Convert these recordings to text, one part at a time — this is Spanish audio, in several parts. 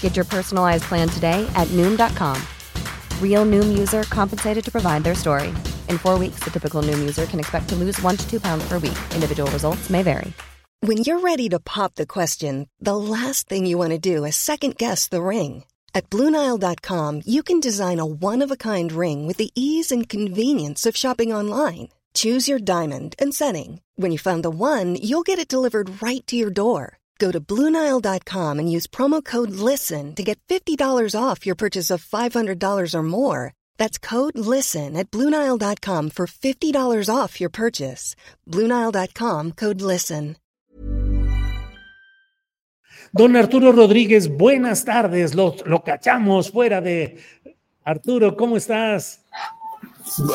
Get your personalized plan today at Noom.com. Real Noom user compensated to provide their story. In four weeks, the typical Noom user can expect to lose one to two pounds per week. Individual results may vary. When you're ready to pop the question, the last thing you want to do is second guess the ring. At Bluenile.com, you can design a one of a kind ring with the ease and convenience of shopping online. Choose your diamond and setting. When you find the one, you'll get it delivered right to your door. Go to Bluenile.com and use promo code LISTEN to get $50 off your purchase of $500 or more. That's code LISTEN at Bluenile.com for $50 off your purchase. Bluenile.com code LISTEN. Don Arturo Rodríguez, buenas tardes. Lo, lo cachamos fuera de. Arturo, ¿cómo estás?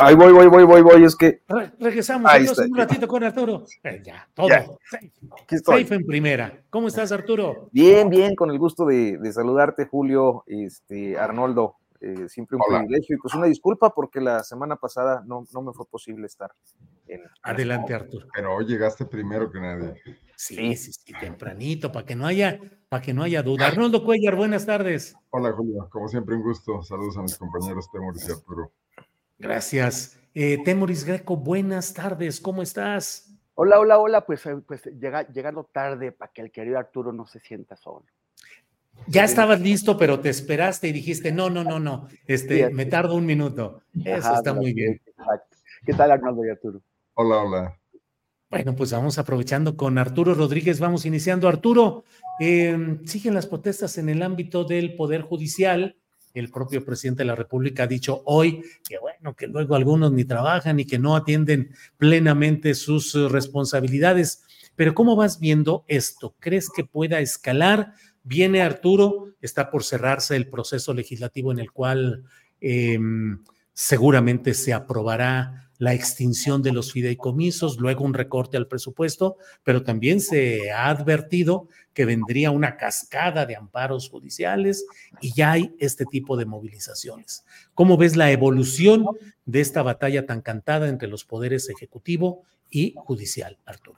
Ahí voy, voy, voy, voy, voy. Es que. Re- regresamos Ahí entonces está. un ratito con Arturo. Eh, ya, todo. Ya. Safe. Aquí estoy. Safe en primera. ¿Cómo estás, Arturo? Bien, bien, con el gusto de, de saludarte, Julio, este, Arnoldo. eh, siempre un Hola. privilegio y pues una disculpa porque la semana pasada no, no me fue posible estar en. Adelante, Arturo. Pero hoy llegaste primero que nadie. Sí, sí, sí, tempranito, para que no haya, para que no haya duda. Arnoldo Cuellar, buenas tardes. Hola, Julio. Como siempre, un gusto. Saludos a mis compañeros Temor y Arturo. Gracias. Eh, Temoris Greco, buenas tardes. ¿Cómo estás? Hola, hola, hola, pues, eh, pues llega, llegando tarde para que el querido Arturo no se sienta solo. Ya estabas listo, pero te esperaste y dijiste, no, no, no, no, este, me tardo un minuto. Eso Ajá, está muy bien. exacto. ¿Qué tal, Arnoldo y Arturo? Hola, hola. Bueno, pues vamos aprovechando con Arturo Rodríguez, vamos iniciando. Arturo, eh, siguen las protestas en el ámbito del Poder Judicial. El propio presidente de la República ha dicho hoy que bueno, que luego algunos ni trabajan y que no atienden plenamente sus eh, responsabilidades. Pero ¿cómo vas viendo esto? ¿Crees que pueda escalar? Viene Arturo, está por cerrarse el proceso legislativo en el cual eh, seguramente se aprobará la extinción de los fideicomisos, luego un recorte al presupuesto, pero también se ha advertido que vendría una cascada de amparos judiciales y ya hay este tipo de movilizaciones. ¿Cómo ves la evolución de esta batalla tan cantada entre los poderes ejecutivo y judicial, Arturo?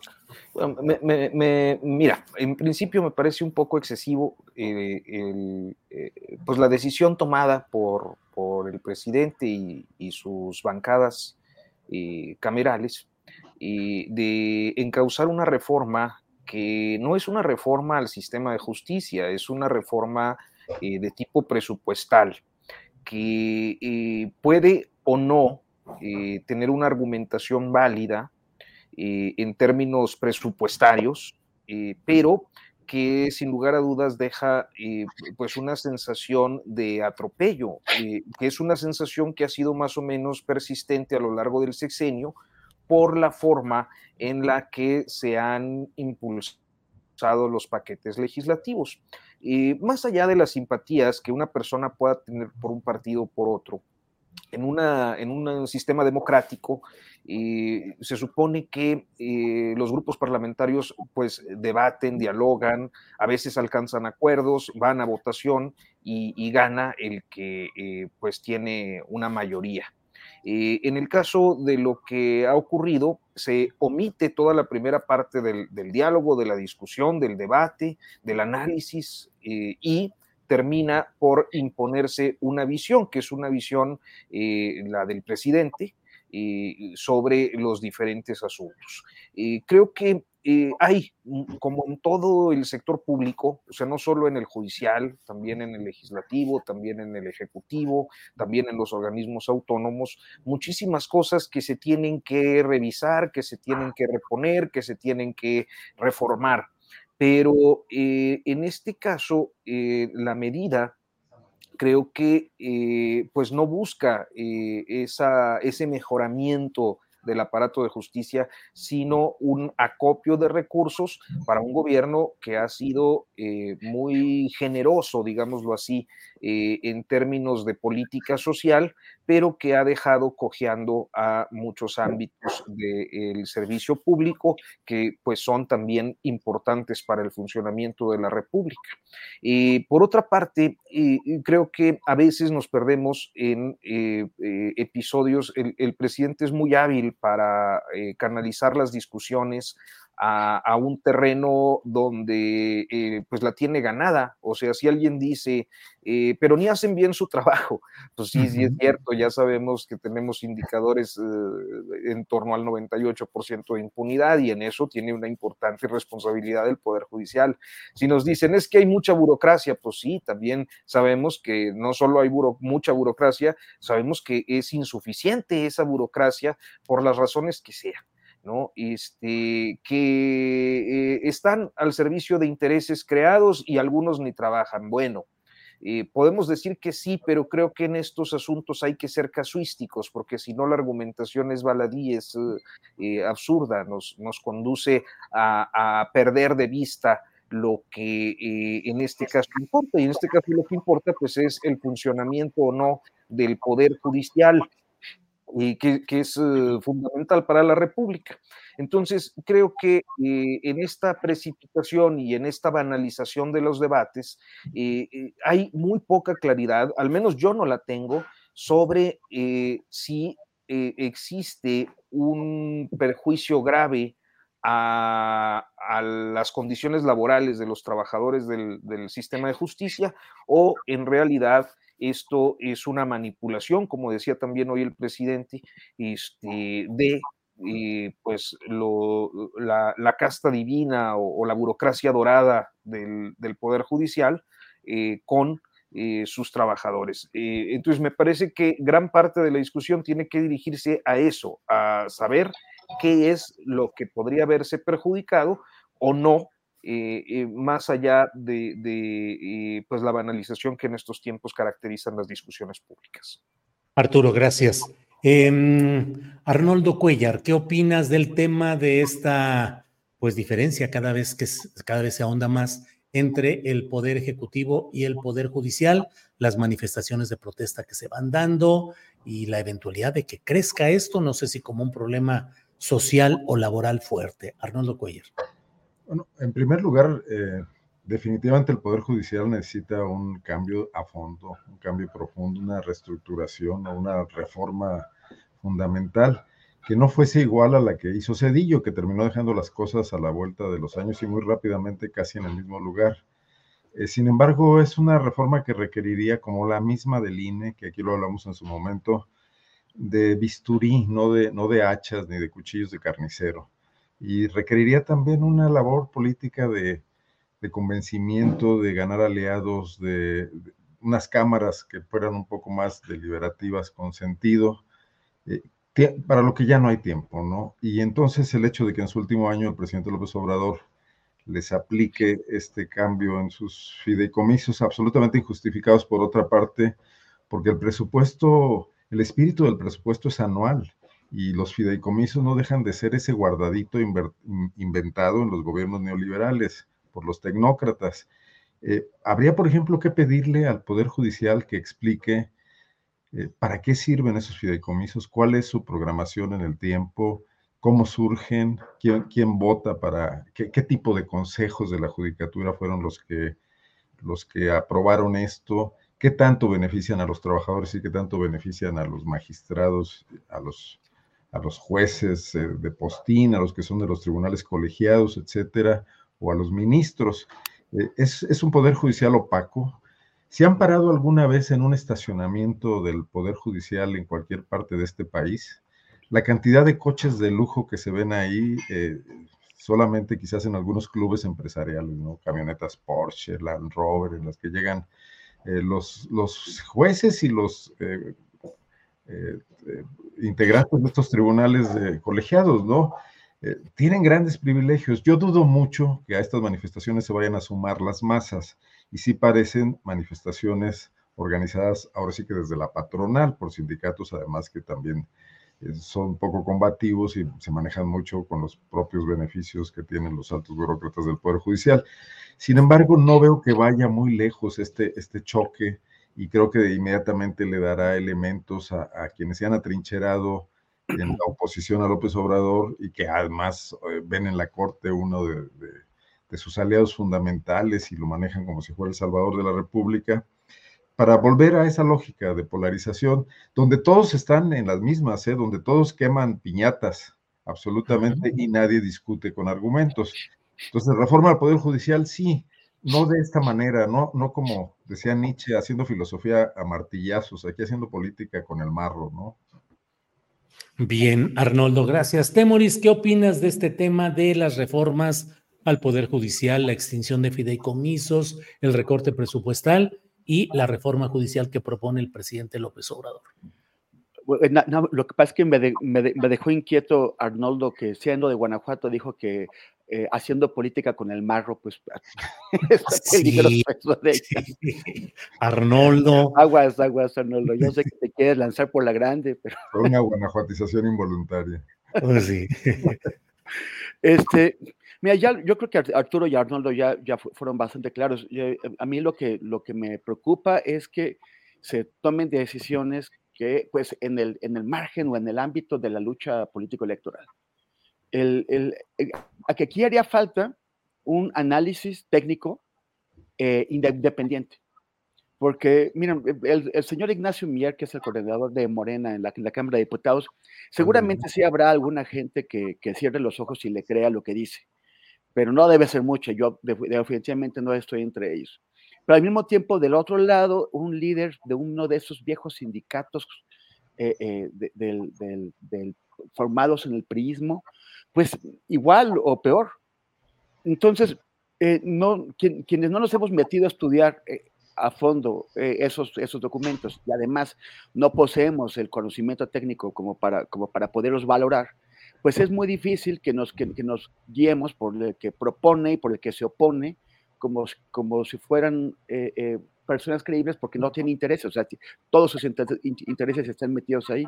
Me- me- mira, en principio me parece un poco excesivo eh, el, eh, pues la decisión tomada por, por el presidente y sus bancadas camerales de encauzar una reforma que no es una reforma al sistema de justicia, es una reforma eh, de tipo presupuestal que eh, puede o no eh, tener una argumentación válida en términos presupuestarios, pero que sin lugar a dudas deja eh, pues una sensación de atropello, eh, que es una sensación que ha sido más o menos persistente a lo largo del sexenio por la forma en la que se han impulsado los paquetes legislativos. Eh, más allá de las simpatías que una persona pueda tener por un partido o por otro, en, una, en un sistema democrático se supone que eh, los grupos parlamentarios pues debaten, dialogan, a veces alcanzan acuerdos, van a votación y, gana el que eh, pues tiene una mayoría. Eh, en el caso de lo que ha ocurrido, se omite toda la primera parte del, del diálogo, de la discusión, del debate, del análisis y termina por imponerse una visión, que es una visión, eh, la del presidente, eh, sobre los diferentes asuntos. Eh, creo que hay, como en todo el sector público, o sea, no solo en el judicial, también en el legislativo, también en el ejecutivo, también en los organismos autónomos, muchísimas cosas que se tienen que revisar, que se tienen que reponer, que se tienen que reformar. Pero eh, en este caso, eh, la medida creo que eh, pues no busca esa, ese mejoramiento del aparato de justicia, sino un acopio de recursos para un gobierno que ha sido muy generoso, digámoslo así, eh, en términos de política social, pero que ha dejado cojeando a muchos ámbitos del servicio público que pues son también importantes para el funcionamiento de la República. y por otra parte, creo que a veces nos perdemos en eh, eh, episodios, el, presidente es muy hábil para canalizar las discusiones a, un terreno donde eh, pues la tiene ganada. O sea, si alguien dice, eh, pero ni hacen bien su trabajo, pues sí, sí es cierto, ya sabemos que tenemos indicadores eh, en torno al 98% de impunidad y en eso tiene una importante responsabilidad del Poder Judicial. Si nos dicen es que hay mucha burocracia, pues sí, también sabemos que no solo hay mucha burocracia, sabemos que es insuficiente esa burocracia por las razones que sean. ¿No? Este, que eh, están al servicio de intereses creados y algunos ni trabajan. Bueno, eh, podemos decir que sí, pero creo que en estos asuntos hay que ser casuísticos, porque si no la argumentación es baladí, es eh, absurda, nos, nos conduce a, a, perder de vista lo que en este caso importa. Y en este caso lo que importa pues es el funcionamiento o no del Poder Judicial y que, es eh, fundamental para la República. Entonces, creo que eh, en esta precipitación y en esta banalización de los debates eh, hay muy poca claridad, al menos yo no la tengo, sobre si existe un perjuicio grave a, las condiciones laborales de los trabajadores del, del sistema de justicia o en realidad esto es una manipulación, como decía también hoy el presidente, este, de eh, pues la, casta divina o, la burocracia dorada del, Poder Judicial eh, con eh, sus trabajadores. entonces, me parece que gran parte de la discusión tiene que dirigirse a eso, a saber qué es lo que podría verse perjudicado o no eh, más allá de, eh, pues la banalización que en estos tiempos caracterizan las discusiones públicas. Arturo, gracias. Em, Arnoldo Cuellar, ¿qué opinas del tema de esta pues diferencia cada vez que cada vez se ahonda más entre el poder ejecutivo y el poder judicial, las manifestaciones de protesta que se van dando y la eventualidad de que crezca esto, no sé si como un problema social o laboral fuerte. Arnoldo Cuellar. Bueno, en primer lugar, eh, definitivamente el Poder Judicial necesita un cambio a fondo, un cambio profundo, una reestructuración o una reforma fundamental que no fuese igual a la que hizo Cedillo, que terminó dejando las cosas a la vuelta de los años y muy rápidamente casi en el mismo lugar. Eh, sin embargo, es una reforma que requeriría, como la misma del INE, que aquí lo hablamos en su momento, de bisturí, no de, no de hachas ni de cuchillos de carnicero y requeriría también una labor política de, convencimiento, de ganar aliados, de, unas cámaras que fueran un poco más deliberativas con sentido, eh, para lo que ya no hay tiempo, ¿no? Y entonces el hecho de que en su último año el presidente López Obrador les aplique este cambio en sus fideicomisos absolutamente injustificados por otra parte, porque el presupuesto, el espíritu del presupuesto es anual y los fideicomisos no dejan de ser ese guardadito inventado en los gobiernos neoliberales por los tecnócratas. Eh, habría, por ejemplo, que pedirle al Poder Judicial que explique eh, para qué sirven esos fideicomisos, cuál es su programación en el tiempo, cómo surgen, quién, vota para, qué, qué, tipo de consejos de la judicatura fueron los que, los que aprobaron esto, qué tanto benefician a los trabajadores y qué tanto benefician a los magistrados, a los a los jueces eh, de postín, a los que son de los tribunales colegiados, etcétera, o a los ministros. Eh, es, es, un poder judicial opaco. Si han parado alguna vez en un estacionamiento del poder judicial en cualquier parte de este país, la cantidad de coches de lujo que se ven ahí, eh, solamente quizás en algunos clubes empresariales, ¿no? Camionetas Porsche, Land Rover, en las que llegan los, los jueces y los eh, integrantes de estos tribunales colegiados, ¿no? Eh, tienen grandes privilegios. Yo dudo mucho que a estas manifestaciones se vayan a sumar las masas y sí parecen manifestaciones organizadas ahora sí que desde la patronal, por sindicatos además que también eh, son poco combativos y se manejan mucho con los propios beneficios que tienen los altos burócratas del Poder Judicial. Sin embargo, no veo que vaya muy lejos este, este choque y creo que inmediatamente le dará elementos a, quienes se han atrincherado en la oposición a López Obrador y que además eh, ven en la Corte uno de, de sus aliados fundamentales y lo manejan como si fuera el Salvador de la República para volver a esa lógica de polarización, donde todos están en las mismas, ¿eh? donde todos queman piñatas absolutamente y nadie discute con argumentos. Entonces, reforma al Poder Judicial, sí, no de esta manera, no, no como decía Nietzsche, haciendo filosofía a martillazos, aquí haciendo política con el marro, ¿no? Bien, Arnoldo, gracias. Temoris, ¿qué opinas de este tema de las reformas al Poder Judicial, la extinción de fideicomisos, el recorte presupuestal? y la reforma judicial que propone el presidente López Obrador. Eh, lo que pasa es que me, dejó inquieto Arnoldo, que siendo de Guanajuato dijo que eh, haciendo política con el marro, pues sí, Arnoldo. Aguas, aguas, Arnoldo. Yo sé que te quieres lanzar por la grande, pero. Una guanajuatización involuntaria. Pues sí. este, Mira, ya, yo creo que Arturo y Arnoldo ya, ya fueron bastante claros. Eh, a mí lo que, lo que me preocupa es que se tomen decisiones que, pues, en el, en el margen o en el ámbito de la lucha político-electoral. El, el, eh, a que aquí haría falta un análisis técnico eh, independiente. Porque, miren, el, señor Ignacio Mier, que es el coordinador de Morena en la, en la Cámara de Diputados, seguramente sí habrá alguna gente que, que, cierre los ojos y le crea lo que dice pero no debe ser mucho, yo definitivamente no estoy entre ellos. Pero al mismo tiempo, del otro lado, un líder de uno de esos viejos sindicatos eh, eh, del, formados en el priismo, pues igual o peor. Entonces, eh, no, quienes no nos hemos metido a estudiar a fondo esos, esos documentos y además no poseemos el conocimiento técnico como para, como para poderlos valorar, pues es muy difícil que nos, que, nos guiemos por el que propone y por el que se opone, como, como si fueran eh, eh, personas creíbles porque no tienen intereses, o sea, todos sus intereses están metidos ahí.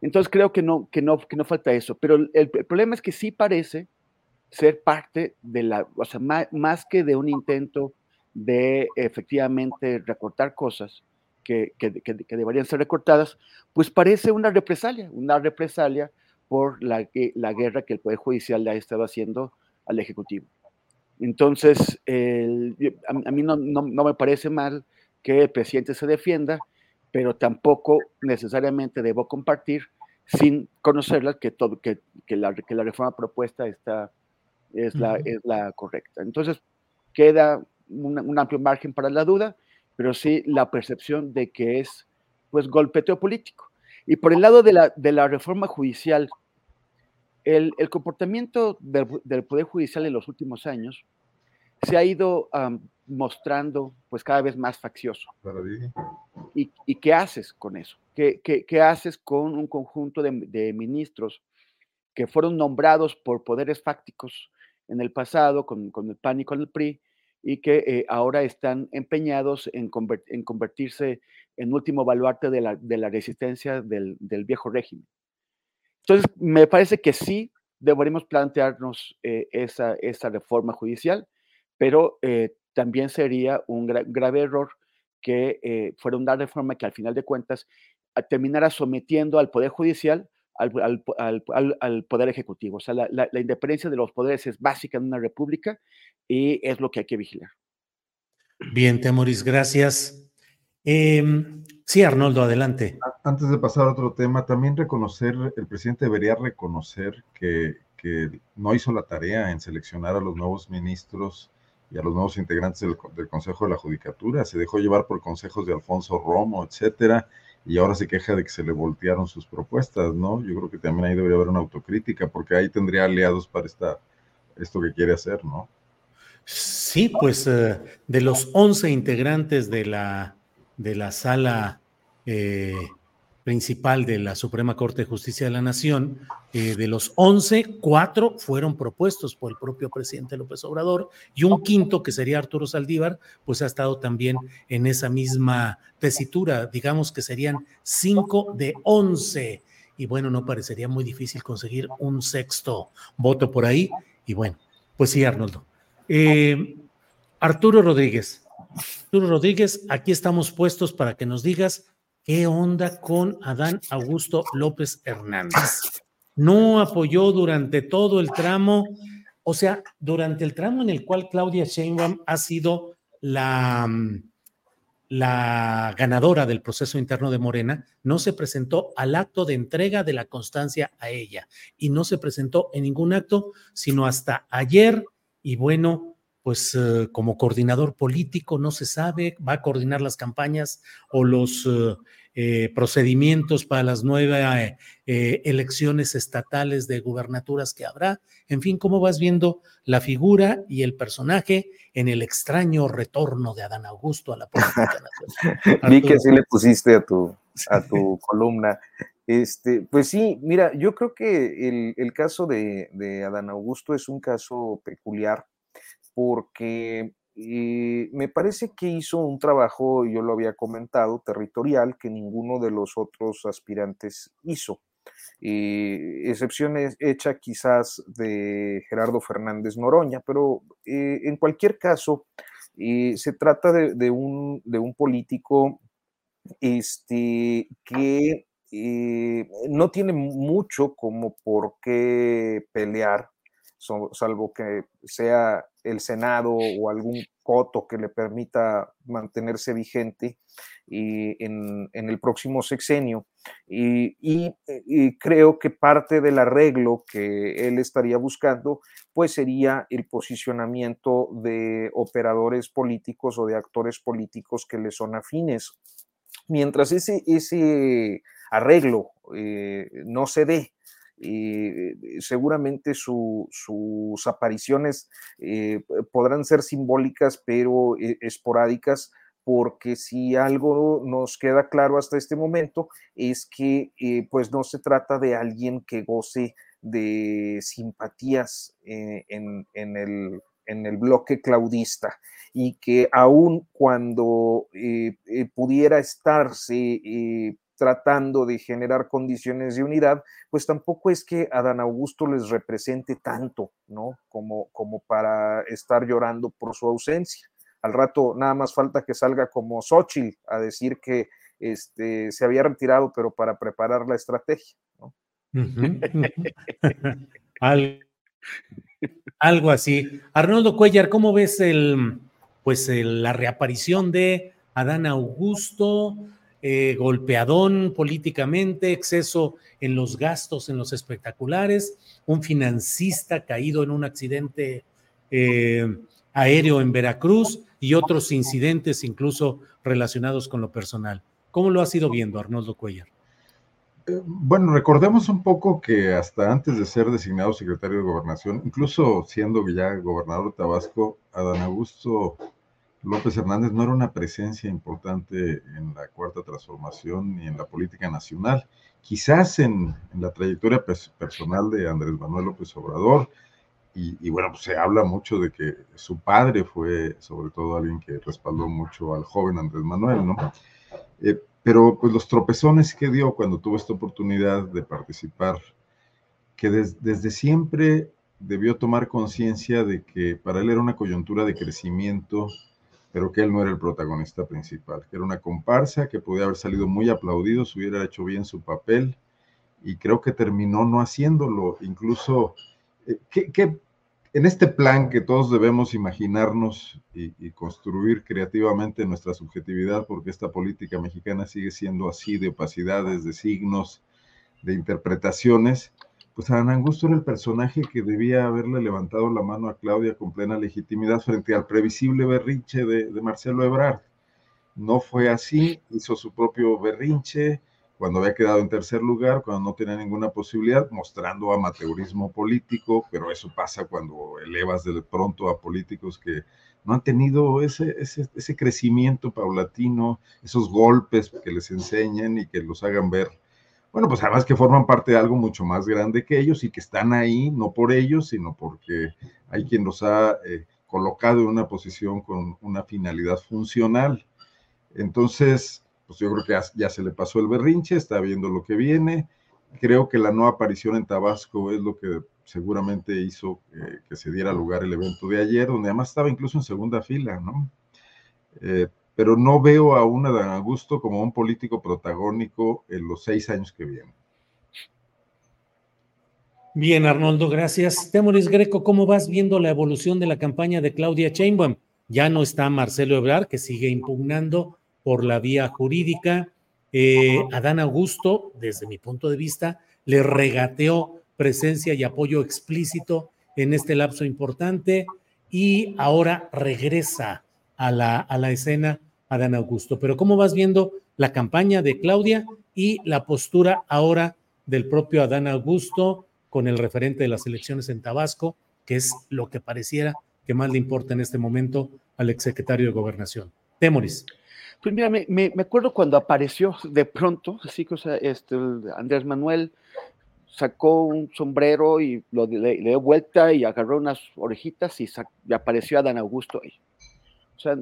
Entonces creo que no, que no, que no falta eso, pero el, problema es que sí parece ser parte de la, o sea, más, que de un intento de efectivamente recortar cosas que, que, que, deberían ser recortadas, pues parece una represalia, una represalia por la, la guerra que el Poder Judicial le ha estado haciendo al Ejecutivo. Entonces, a, mí no, no, me parece mal que el presidente se defienda, pero tampoco necesariamente debo compartir sin conocerla que, todo, que, que, la, que la reforma propuesta está, es, la, es la correcta. Entonces, queda un amplio margen para la duda, pero sí la percepción de que es pues golpeteo político. Y por el lado de la, de la reforma judicial, el, comportamiento del, Poder Judicial en los últimos años se ha ido mostrando pues cada vez más faccioso. ¿Y, ¿Y, qué haces con eso? ¿Qué, qué, haces con un conjunto de, ministros que fueron nombrados por poderes fácticos en el pasado, con, con el PAN y con el PRI, y que eh, ahora están empeñados en, en, convertirse en último baluarte de la, de la resistencia del, del viejo régimen? Entonces, me parece que sí deberíamos plantearnos eh, esa, esa, reforma judicial, pero eh, también sería un grave error que eh, fuera una reforma que al final de cuentas terminara sometiendo al Poder Judicial al, al, al, Poder Ejecutivo. O sea, la, la, independencia de los poderes es básica en una república y es lo que hay que vigilar. Bien, Temoris, gracias. Em, Sí, Arnoldo, adelante. Antes de pasar a otro tema, también reconocer, el presidente debería reconocer que, no hizo la tarea en seleccionar a los nuevos ministros y a los nuevos integrantes del, Consejo de la Judicatura. Se dejó llevar por consejos de Alfonso Romo, etcétera, y ahora se queja de que se le voltearon sus propuestas, ¿no? Yo creo que también ahí debería haber una autocrítica, porque ahí tendría aliados para esta, esto que quiere hacer, ¿no? Sí, pues eh, de los 11 integrantes de la de la sala eh, principal de la Suprema Corte de Justicia de la Nación, eh, de los 11, cuatro fueron propuestos por el propio presidente López Obrador y un quinto, que sería Arturo Saldívar, pues ha estado también en esa misma tesitura, digamos que serían cinco de once. y bueno, no parecería muy difícil conseguir un sexto voto por ahí. Y bueno, pues sí, Arnoldo. Eh, Arturo Rodríguez. Arturo Rodríguez, aquí estamos puestos para que nos digas qué onda con Adán Augusto López Hernández. No apoyó durante todo el tramo, o sea, durante el tramo en el cual Claudia Sheinbaum ha sido la la ganadora del proceso interno de Morena, no se presentó al acto de entrega de la constancia a ella y no se presentó en ningún acto, sino hasta ayer. Y bueno, pues eh, como coordinador político no se sabe, va a coordinar las campañas o los eh, eh, procedimientos para las nuevas elecciones estatales de gubernaturas que habrá. En fin, ¿cómo vas viendo la figura y el personaje en el extraño retorno de Adán Augusto a la política nacional. Vi que así le pusiste a tu, a tu columna. Este, pues sí, mira, yo creo que el, caso de, Adán Augusto es un caso peculiar porque eh, me parece que hizo un trabajo, yo lo había comentado, territorial que ninguno de los otros aspirantes hizo. Eh, excepción hecha quizás de Gerardo Fernández Noroña, pero eh, en cualquier caso, eh, se trata de, un, de, un, político este, que no tiene mucho como por qué pelear, salvo que sea el Senado o algún coto que le permita mantenerse vigente en, el próximo sexenio. Y, creo que parte del arreglo que él estaría buscando, pues sería el posicionamiento de operadores políticos o de actores políticos que le son afines. Mientras ese, ese arreglo eh, no se dé, eh, seguramente sus apariciones eh, podrán ser simbólicas, pero esporádicas, porque si algo nos queda claro hasta este momento es que eh, pues no se trata de alguien que goce de simpatías eh, en, el, en, el, bloque claudista y que aun cuando eh, pudiera estarse tratando de generar condiciones de unidad, pues tampoco es que Adán Augusto les represente tanto, ¿no? Como, como para estar llorando por su ausencia al rato nada más falta que salga como Xochitl a decir que este, se había retirado, pero para preparar la estrategia. algo, así. Arnoldo Cuellar, ¿cómo ves el, pues la reaparición de Adán Augusto? Eh, golpeadón políticamente, exceso en los gastos, en los espectaculares, un financista caído en un accidente eh, aéreo en Veracruz y otros incidentes incluso relacionados con lo personal. ¿Cómo lo has ido viendo, Arnoldo Cuellar? Eh, bueno, recordemos un poco que hasta antes de ser designado secretario de Gobernación, incluso siendo ya gobernador de Tabasco, Adán Augusto López Hernández no era una presencia importante en la cuarta transformación ni en la política nacional. Quizás en, la trayectoria personal de Andrés Manuel López Obrador, y, bueno, pues se habla mucho de que su padre fue sobre todo alguien que respaldó mucho al joven Andrés Manuel, ¿no? Eh, pero pues los tropezones que dio cuando tuvo esta oportunidad de participar, que desde siempre debió tomar conciencia de que para él era una coyuntura de crecimiento, pero que él no era el protagonista principal, que era una comparsa, que podía haber salido muy aplaudido si hubiera hecho bien su papel, y creo que terminó no haciéndolo, incluso... Eh, ¿Qué, en este plan que todos debemos imaginarnos y, construir creativamente nuestra subjetividad, porque esta política mexicana sigue siendo así de opacidades, de signos, de interpretaciones, pues Ana Angusto era el personaje que debía haberle levantado la mano a Claudia con plena legitimidad frente al previsible berrinche de, de Marcelo Ebrard. No fue así, hizo su propio berrinche, cuando había quedado en tercer lugar, cuando no tenía ninguna posibilidad, mostrando amateurismo político, pero eso pasa cuando elevas de pronto a políticos que no han tenido ese, ese, ese crecimiento paulatino, esos golpes que les enseñen y que los hagan ver. Bueno, pues además que forman parte de algo mucho más grande que ellos y que están ahí, no por ellos, sino porque hay quien los ha eh, colocado en una posición con una finalidad funcional. Entonces, pues yo creo que ya, se le pasó el berrinche, está viendo lo que viene. creo que la no aparición en Tabasco es lo que seguramente hizo que se diera lugar el evento de ayer, donde además estaba incluso en segunda fila, ¿no? Eh, pero no veo a un Adán Augusto como un político protagónico en los seis años que vienen. Bien, Arnoldo, gracias. Temoris Greco, ¿cómo vas viendo la evolución de la campaña de Claudia Sheinbaum? Ya no está Marcelo Ebrard, que sigue impugnando por la vía jurídica. Eh, Adán Augusto, desde mi punto de vista, le regateó presencia y apoyo explícito en este lapso importante y ahora regresa a la, a la escena Adán Augusto. Pero ¿cómo vas viendo la campaña de Claudia y la postura ahora del propio Adán Augusto con el referente de las elecciones en Tabasco, que es lo que pareciera que más le importa en este momento al exsecretario de Gobernación? Temoris. Pues mira, me, acuerdo cuando apareció de pronto, así que o sea, este, Andrés Manuel sacó un sombrero y lo, le, dio vuelta y agarró unas orejitas y, y apareció Adán Augusto ahí. O sea,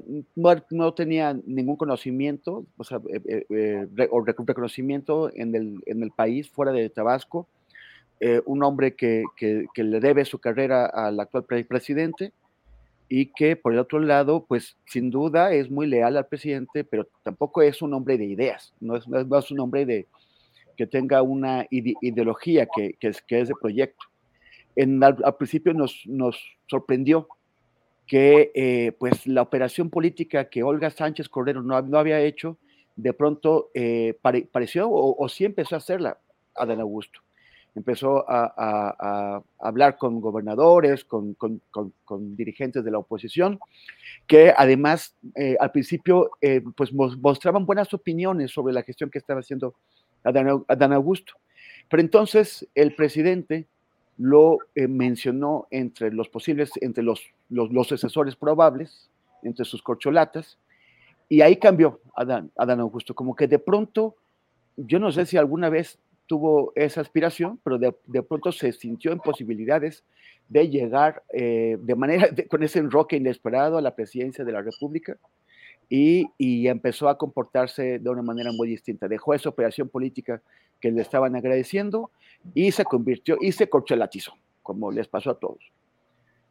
no, tenía ningún conocimiento, o sea, eh, eh, eh, reconocimiento en el, en el país fuera de Tabasco. un hombre que, que, le debe su carrera al actual presidente y que por el otro lado, pues sin duda es muy leal al presidente, pero tampoco es un hombre de ideas, no es, no es un hombre de, que tenga una ideología que, que, es, que es de proyecto. En, al, al principio nos, nos sorprendió que eh, pues la operación política que Olga Sánchez Cordero no, no había hecho, de pronto eh, pareció o, sí empezó a hacerla Adán Augusto. Empezó a, hablar con gobernadores, con, con, dirigentes de la oposición, que además eh, al principio pues mostraban buenas opiniones sobre la gestión que estaba haciendo Adán, Adán Augusto. Pero entonces el presidente lo eh, mencionó entre los posibles, entre los, los, asesores probables, entre sus corcholatas, y ahí cambió Adán, Adán Augusto, como que de pronto, yo no sé si alguna vez tuvo esa aspiración, pero de, de pronto se sintió en posibilidades de llegar eh, de manera, con ese enroque inesperado a la presidencia de la República y, y, empezó a comportarse de una manera muy distinta. Dejó esa operación política que le estaban agradeciendo y se convirtió y se corchelatizó, como les pasó a todos.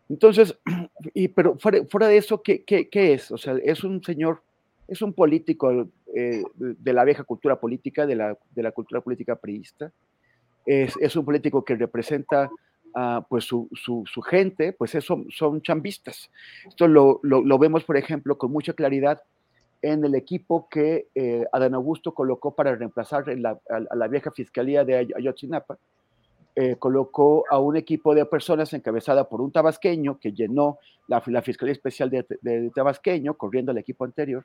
Entonces, y, pero fuera, fuera de eso, ¿qué, ¿qué, qué, es? O sea, es un señor, es un político eh, de la vieja cultura política, de la, de la cultura política priista. Es, es, un político que representa uh, pues su, su, su, gente, pues eso, son chambistas. Esto lo, lo, lo, vemos, por ejemplo, con mucha claridad en el equipo que eh, Adán Augusto colocó para reemplazar la, a, a, la vieja fiscalía de Ayotzinapa. Eh, colocó a un equipo de personas encabezada por un tabasqueño que llenó la, la Fiscalía Especial de, de, de, Tabasqueño, corriendo al equipo anterior,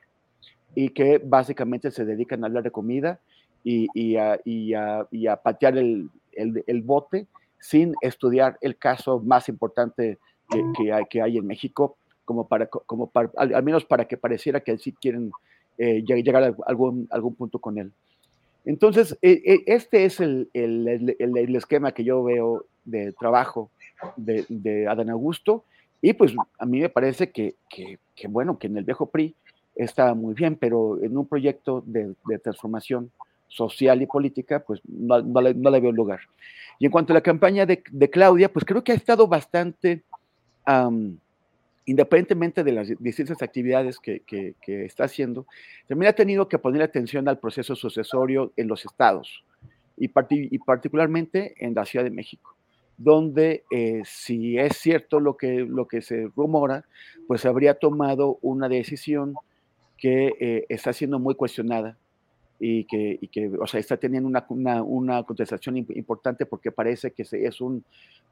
y que básicamente se dedican a hablar de comida y, y, a, y a, y a patear el, el, el, bote sin estudiar el caso más importante que, que, hay, que hay en México, como para, como para, al, menos para que pareciera que sí quieren eh, llegar a algún, algún punto con él. Entonces, eh, eh, este es el, el, el, el, esquema que yo veo de trabajo de, de, Adán Augusto, y pues a mí me parece que, que, bueno, que en el viejo PRI está muy bien, pero en un proyecto de, de transformación social y política, pues no, no, le, no, le, veo lugar. Y en cuanto a la campaña de, de Claudia, pues creo que ha estado bastante... independientemente de las distintas actividades que, está haciendo, también ha tenido que poner atención al proceso sucesorio en los estados y particularmente en la Ciudad de México, donde eh, si es cierto lo que, lo que se rumora, pues habría tomado una decisión que eh, está siendo muy cuestionada y que, y que, o sea, está teniendo una, una, una contestación importante porque parece que es un,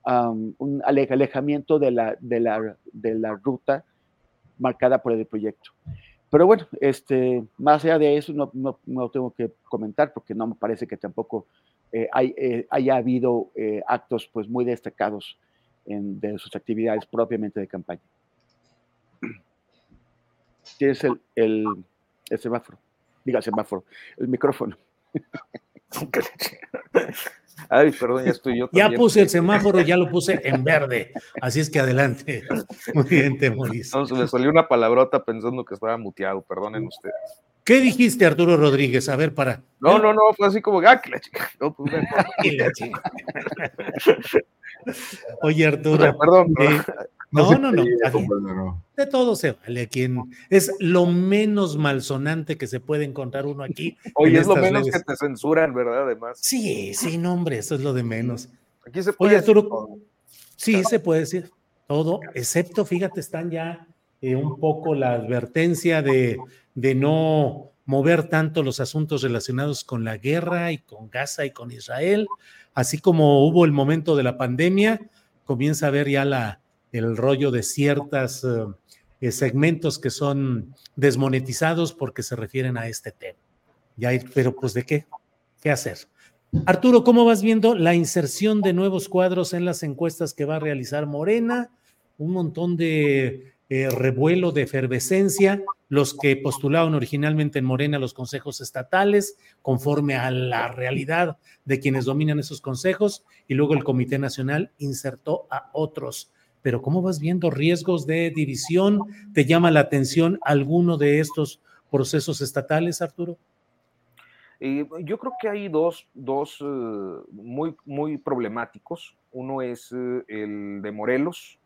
um, un alejamiento de la, de, la, de la ruta marcada por el proyecto. Pero bueno, este, más allá de eso no, no, tengo que comentar porque no me parece que tampoco eh, hay, eh, haya habido eh, actos pues muy destacados en, de sus actividades propiamente de campaña. Tienes el, el, el semáforo diga semáforo, el micrófono. Ay, perdón, ya estoy yo. Ya puse el semáforo, ya lo puse en verde. Así es que adelante. Muy bien, Temoris. No, me salió una palabrota pensando que estaba muteado, perdonen ustedes. ¿Qué dijiste, Arturo Rodríguez? A ver, para. No, no, no, fue así como, ah, que la chica. No, pues, la chica. Oye, Arturo. Perdón. Eh, no, no, no. De todo se vale. Quien es lo menos malsonante que se puede encontrar uno aquí. Oye, es lo menos que te censuran, ¿verdad? Además. Sí, sí, no, hombre, eso es lo de menos. Aquí se puede Oye, Arturo. Sí, se puede decir todo, excepto, fíjate, están ya eh, un poco la advertencia de, de no mover tanto los asuntos relacionados con la guerra y con Gaza y con Israel, así como hubo el momento de la pandemia, comienza a ver ya la, el rollo de ciertos eh, segmentos que son desmonetizados porque se refieren a este tema. Ya, pero pues de qué, qué hacer. Arturo, ¿cómo vas viendo la inserción de nuevos cuadros en las encuestas que va a realizar Morena? Un montón de eh, revuelo, de efervescencia, los que postulaban originalmente en Morena los consejos estatales, conforme a la realidad de quienes dominan esos consejos, y luego el Comité Nacional insertó a otros pero ¿cómo vas viendo riesgos de división? ¿Te llama la atención alguno de estos procesos estatales, Arturo? Eh, yo creo que hay dos, dos eh, muy, muy problemáticos. Uno es el de Morelos,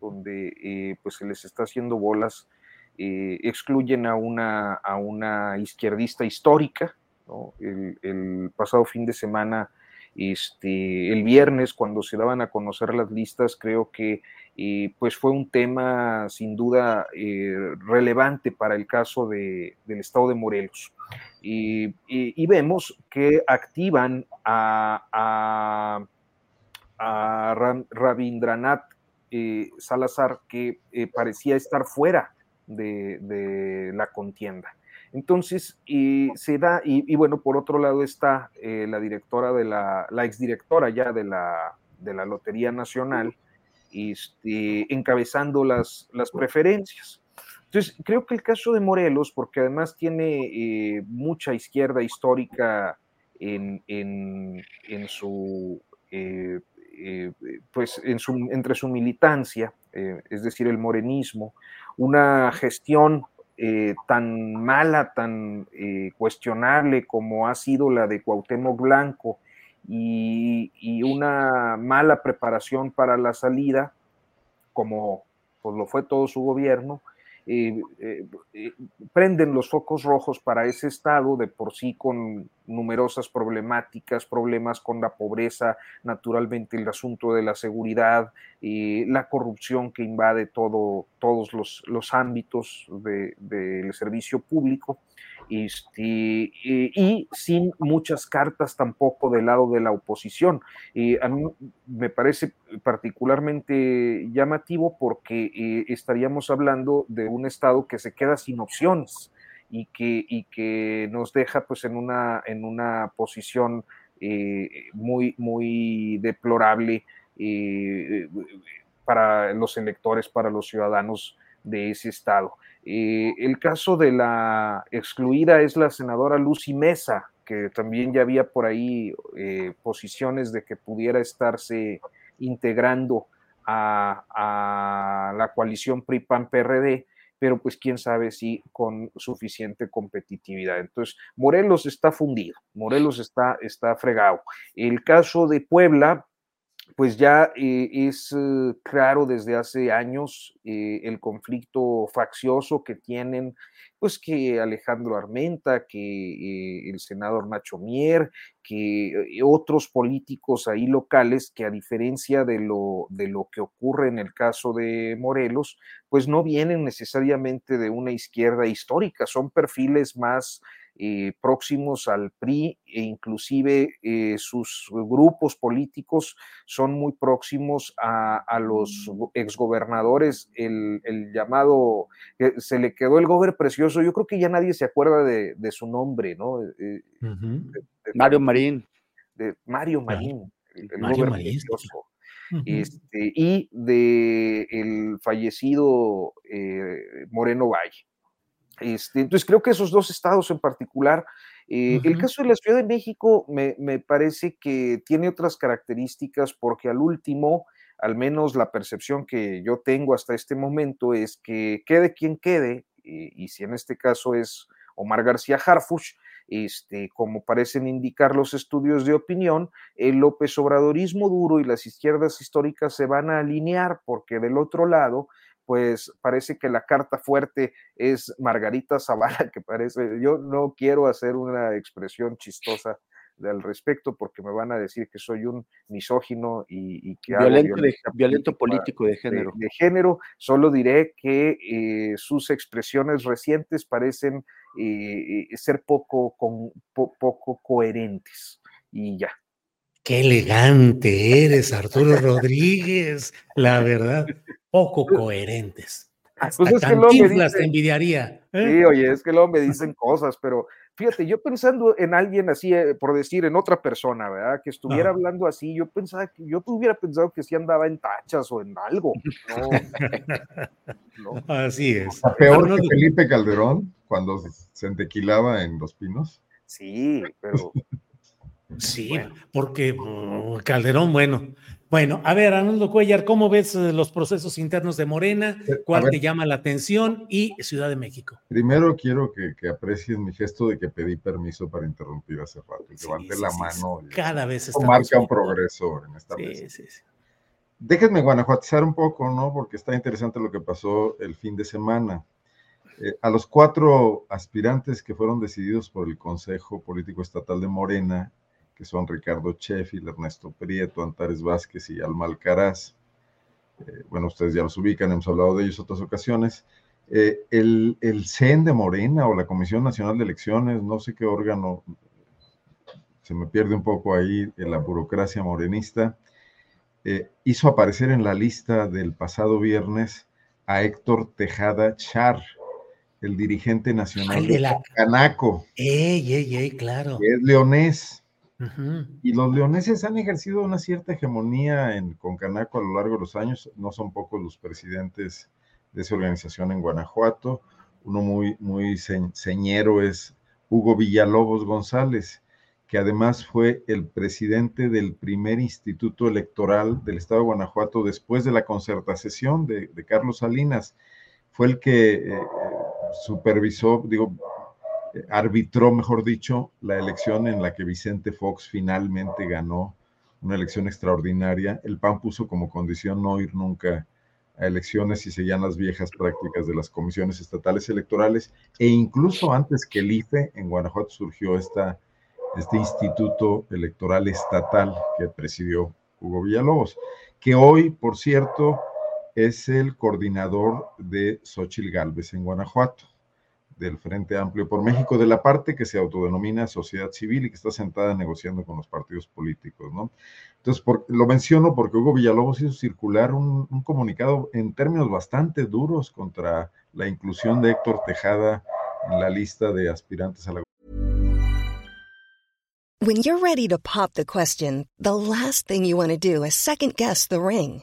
donde pues se les está haciendo bolas, excluyen a una, a una izquierdista histórica. El, el, pasado fin de semana, este, el viernes, cuando se daban a conocer las listas, creo que y pues fue un tema sin duda eh, relevante para el caso de, del estado de Morelos. Y, vemos que activan a, a, a Rabindranath eh, Salazar, que eh, parecía estar fuera de, la contienda. Entonces, se da, y, bueno, por otro lado está la directora de la, la exdirectora ya de la, de la Lotería Nacional, este, encabezando las, las preferencias. Entonces, creo que el caso de Morelos, porque además tiene eh, mucha izquierda histórica en, su, eh, eh, pues entre su militancia, es decir, el morenismo, una gestión tan mala, tan cuestionable como ha sido la de Cuauhtémoc Blanco, y, una mala preparación para la salida, como pues, lo fue todo su gobierno, eh, eh, eh, prenden los focos rojos para ese estado de por sí con numerosas problemáticas, problemas con la pobreza, naturalmente el asunto de la seguridad, la corrupción que invade todo, todos los, ámbitos del servicio público. Este, y sin muchas cartas tampoco del lado de la oposición. a mí me parece particularmente llamativo porque eh, estaríamos hablando de un Estado que se queda sin opciones y que, y que nos deja pues en una, en una posición eh, muy, muy deplorable eh, para los electores, para los ciudadanos de ese Estado. Eh, el caso de la excluida es la senadora Lucy Mesa, que también ya había por ahí eh, posiciones de que pudiera estarse integrando a, la coalición PRI-PAN-PRD, pero pues quién sabe si con suficiente competitividad. Entonces, Morelos está fundido, Morelos está, está fregado. El caso de Puebla, pues ya eh, es eh, claro desde hace años eh, el conflicto faccioso que tienen, pues que Alejandro Armenta, que el senador Nacho Mier, que otros políticos ahí locales que a diferencia de lo, de lo que ocurre en el caso de Morelos, pues no vienen necesariamente de una izquierda histórica, son perfiles más eh, próximos al PRI e inclusive eh, sus grupos políticos son muy próximos a, los exgobernadores, el, el llamado, eh, se le quedó el gober precioso, yo creo que ya nadie se acuerda de, su nombre, ¿no? Mario Marín. De Mario Marín, el, Mario precioso. Este, y de el fallecido Moreno Valle. Este, entonces creo que esos dos estados en particular, eh, el caso de la Ciudad de México me, parece que tiene otras características porque al último, al menos la percepción que yo tengo hasta este momento es que quede quien quede, y si en este caso es Omar García Harfuch, este, como parecen indicar los estudios de opinión, el López Obradorismo duro y las izquierdas históricas se van a alinear porque del otro lado, pues parece que la carta fuerte es Margarita Zavala, que parece, yo no quiero hacer una expresión chistosa al respecto porque me van a decir que soy un misógino y, que violento, violento político de género. De, género, solo diré que eh, sus expresiones recientes parecen eh, eh, ser poco, con, poco coherentes y ya. Qué elegante eres, Arturo Rodríguez, la verdad, poco coherentes. Hasta pues es te envidiaría. Sí, oye, es que luego me dicen cosas, pero Fíjate, yo pensando en alguien así, eh, por decir, en otra persona, ¿verdad? Que estuviera hablando así, yo pensaba que yo hubiera pensado que sí andaba en tachas o en algo. Así es. peor que Felipe Calderón cuando se entequilaba en Los Pinos. Sí, pero. Sí, porque mm, Calderón, bueno, bueno, a ver, Arnoldo Cuellar, ¿cómo ves eh, los procesos internos de Morena? ¿Cuál te llama la atención? Y Ciudad de México. Primero quiero que, que, aprecies mi gesto de que pedí permiso para interrumpir hace rato. Levanté la mano. Cada vez está marca un progreso en esta mesa. Déjenme guanajuatizar un poco, ¿no? Porque está interesante lo que pasó el fin de semana. Eh, a los cuatro aspirantes que fueron decididos por el Consejo Político Estatal de Morena que son Ricardo Sheffield, Ernesto Prieto, Antares Vázquez y Alma Alcaraz. Eh, bueno, ustedes ya los ubican, hemos hablado de ellos otras ocasiones. Eh, el, el CEN de Morena o la Comisión Nacional de Elecciones, no sé qué órgano, se me pierde un poco ahí en la burocracia morenista, eh, hizo aparecer en la lista del pasado viernes a Héctor Tejada Char, el dirigente nacional de, la Canaco. Ey, ey, ey, claro. Que es leonés. Y los leoneses han ejercido una cierta hegemonía en Concanaco a lo largo de los años. No son pocos los presidentes de esa organización en Guanajuato. Uno muy, muy señero es Hugo Villalobos González, que además fue el presidente del primer instituto electoral del estado de Guanajuato después de la concertación de, de Carlos Salinas. Fue el que eh, supervisó, digo, arbitró, mejor dicho, la elección en la que Vicente Fox finalmente ganó una elección extraordinaria. El PAN puso como condición no ir nunca a elecciones y seguían las viejas prácticas de las comisiones estatales electorales e incluso antes que el IFE en Guanajuato surgió esta, este instituto electoral estatal que presidió Hugo Villalobos, que hoy, por cierto, es el coordinador de Xochil Gálvez en Guanajuato del Frente Amplio por México, de la parte que se autodenomina sociedad civil y que está sentada negociando con los partidos políticos, ¿no? Entonces, lo menciono porque Hugo Villalobos hizo circular un, un, comunicado en términos bastante duros contra la inclusión de Héctor Tejada en la lista de aspirantes a la When you're ready to pop the question, the last thing you want to do is second guess the ring.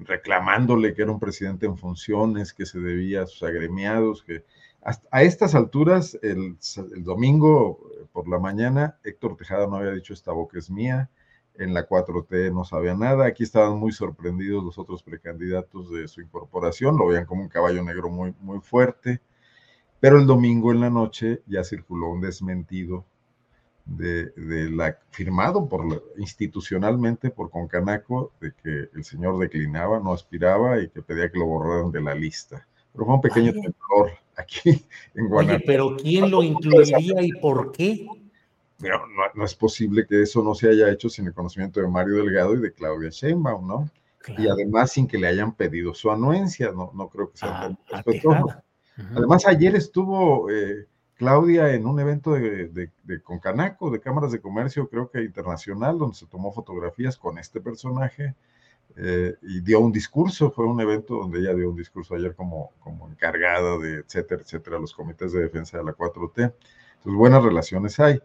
Reclamándole que era un presidente en funciones, que se debía a sus agremiados, que a estas alturas, el, domingo eh, por la mañana, Héctor Tejada no había dicho esta boca es mía, en la 4T no sabía nada, aquí estaban muy sorprendidos los otros precandidatos de su incorporación, lo veían como un caballo negro muy, muy fuerte, pero el domingo en la noche ya circuló un desmentido de, la firmado por institucionalmente por Concanaco de que el señor declinaba, no aspiraba y que pedía que lo borraran de la lista. pero fue un pequeño temblor aquí en Guanajuato. pero ¿quién lo incluiría y por qué? No, no, es posible que eso no se haya hecho sin el conocimiento de Mario Delgado y de Claudia Sheinbaum, ¿no? Y además sin que le hayan pedido su anuencia, no, no creo que sea ah, respetuoso. Además, ayer estuvo eh, Claudia en un evento de, de, Concanaco, de cámaras de comercio, creo que internacional, donde se tomó fotografías con este personaje eh, y dio un discurso. Fue un evento donde ella dio un discurso ayer como, como encargada de etcétera, etcétera, los comités de defensa de la 4T. Entonces, buenas relaciones hay.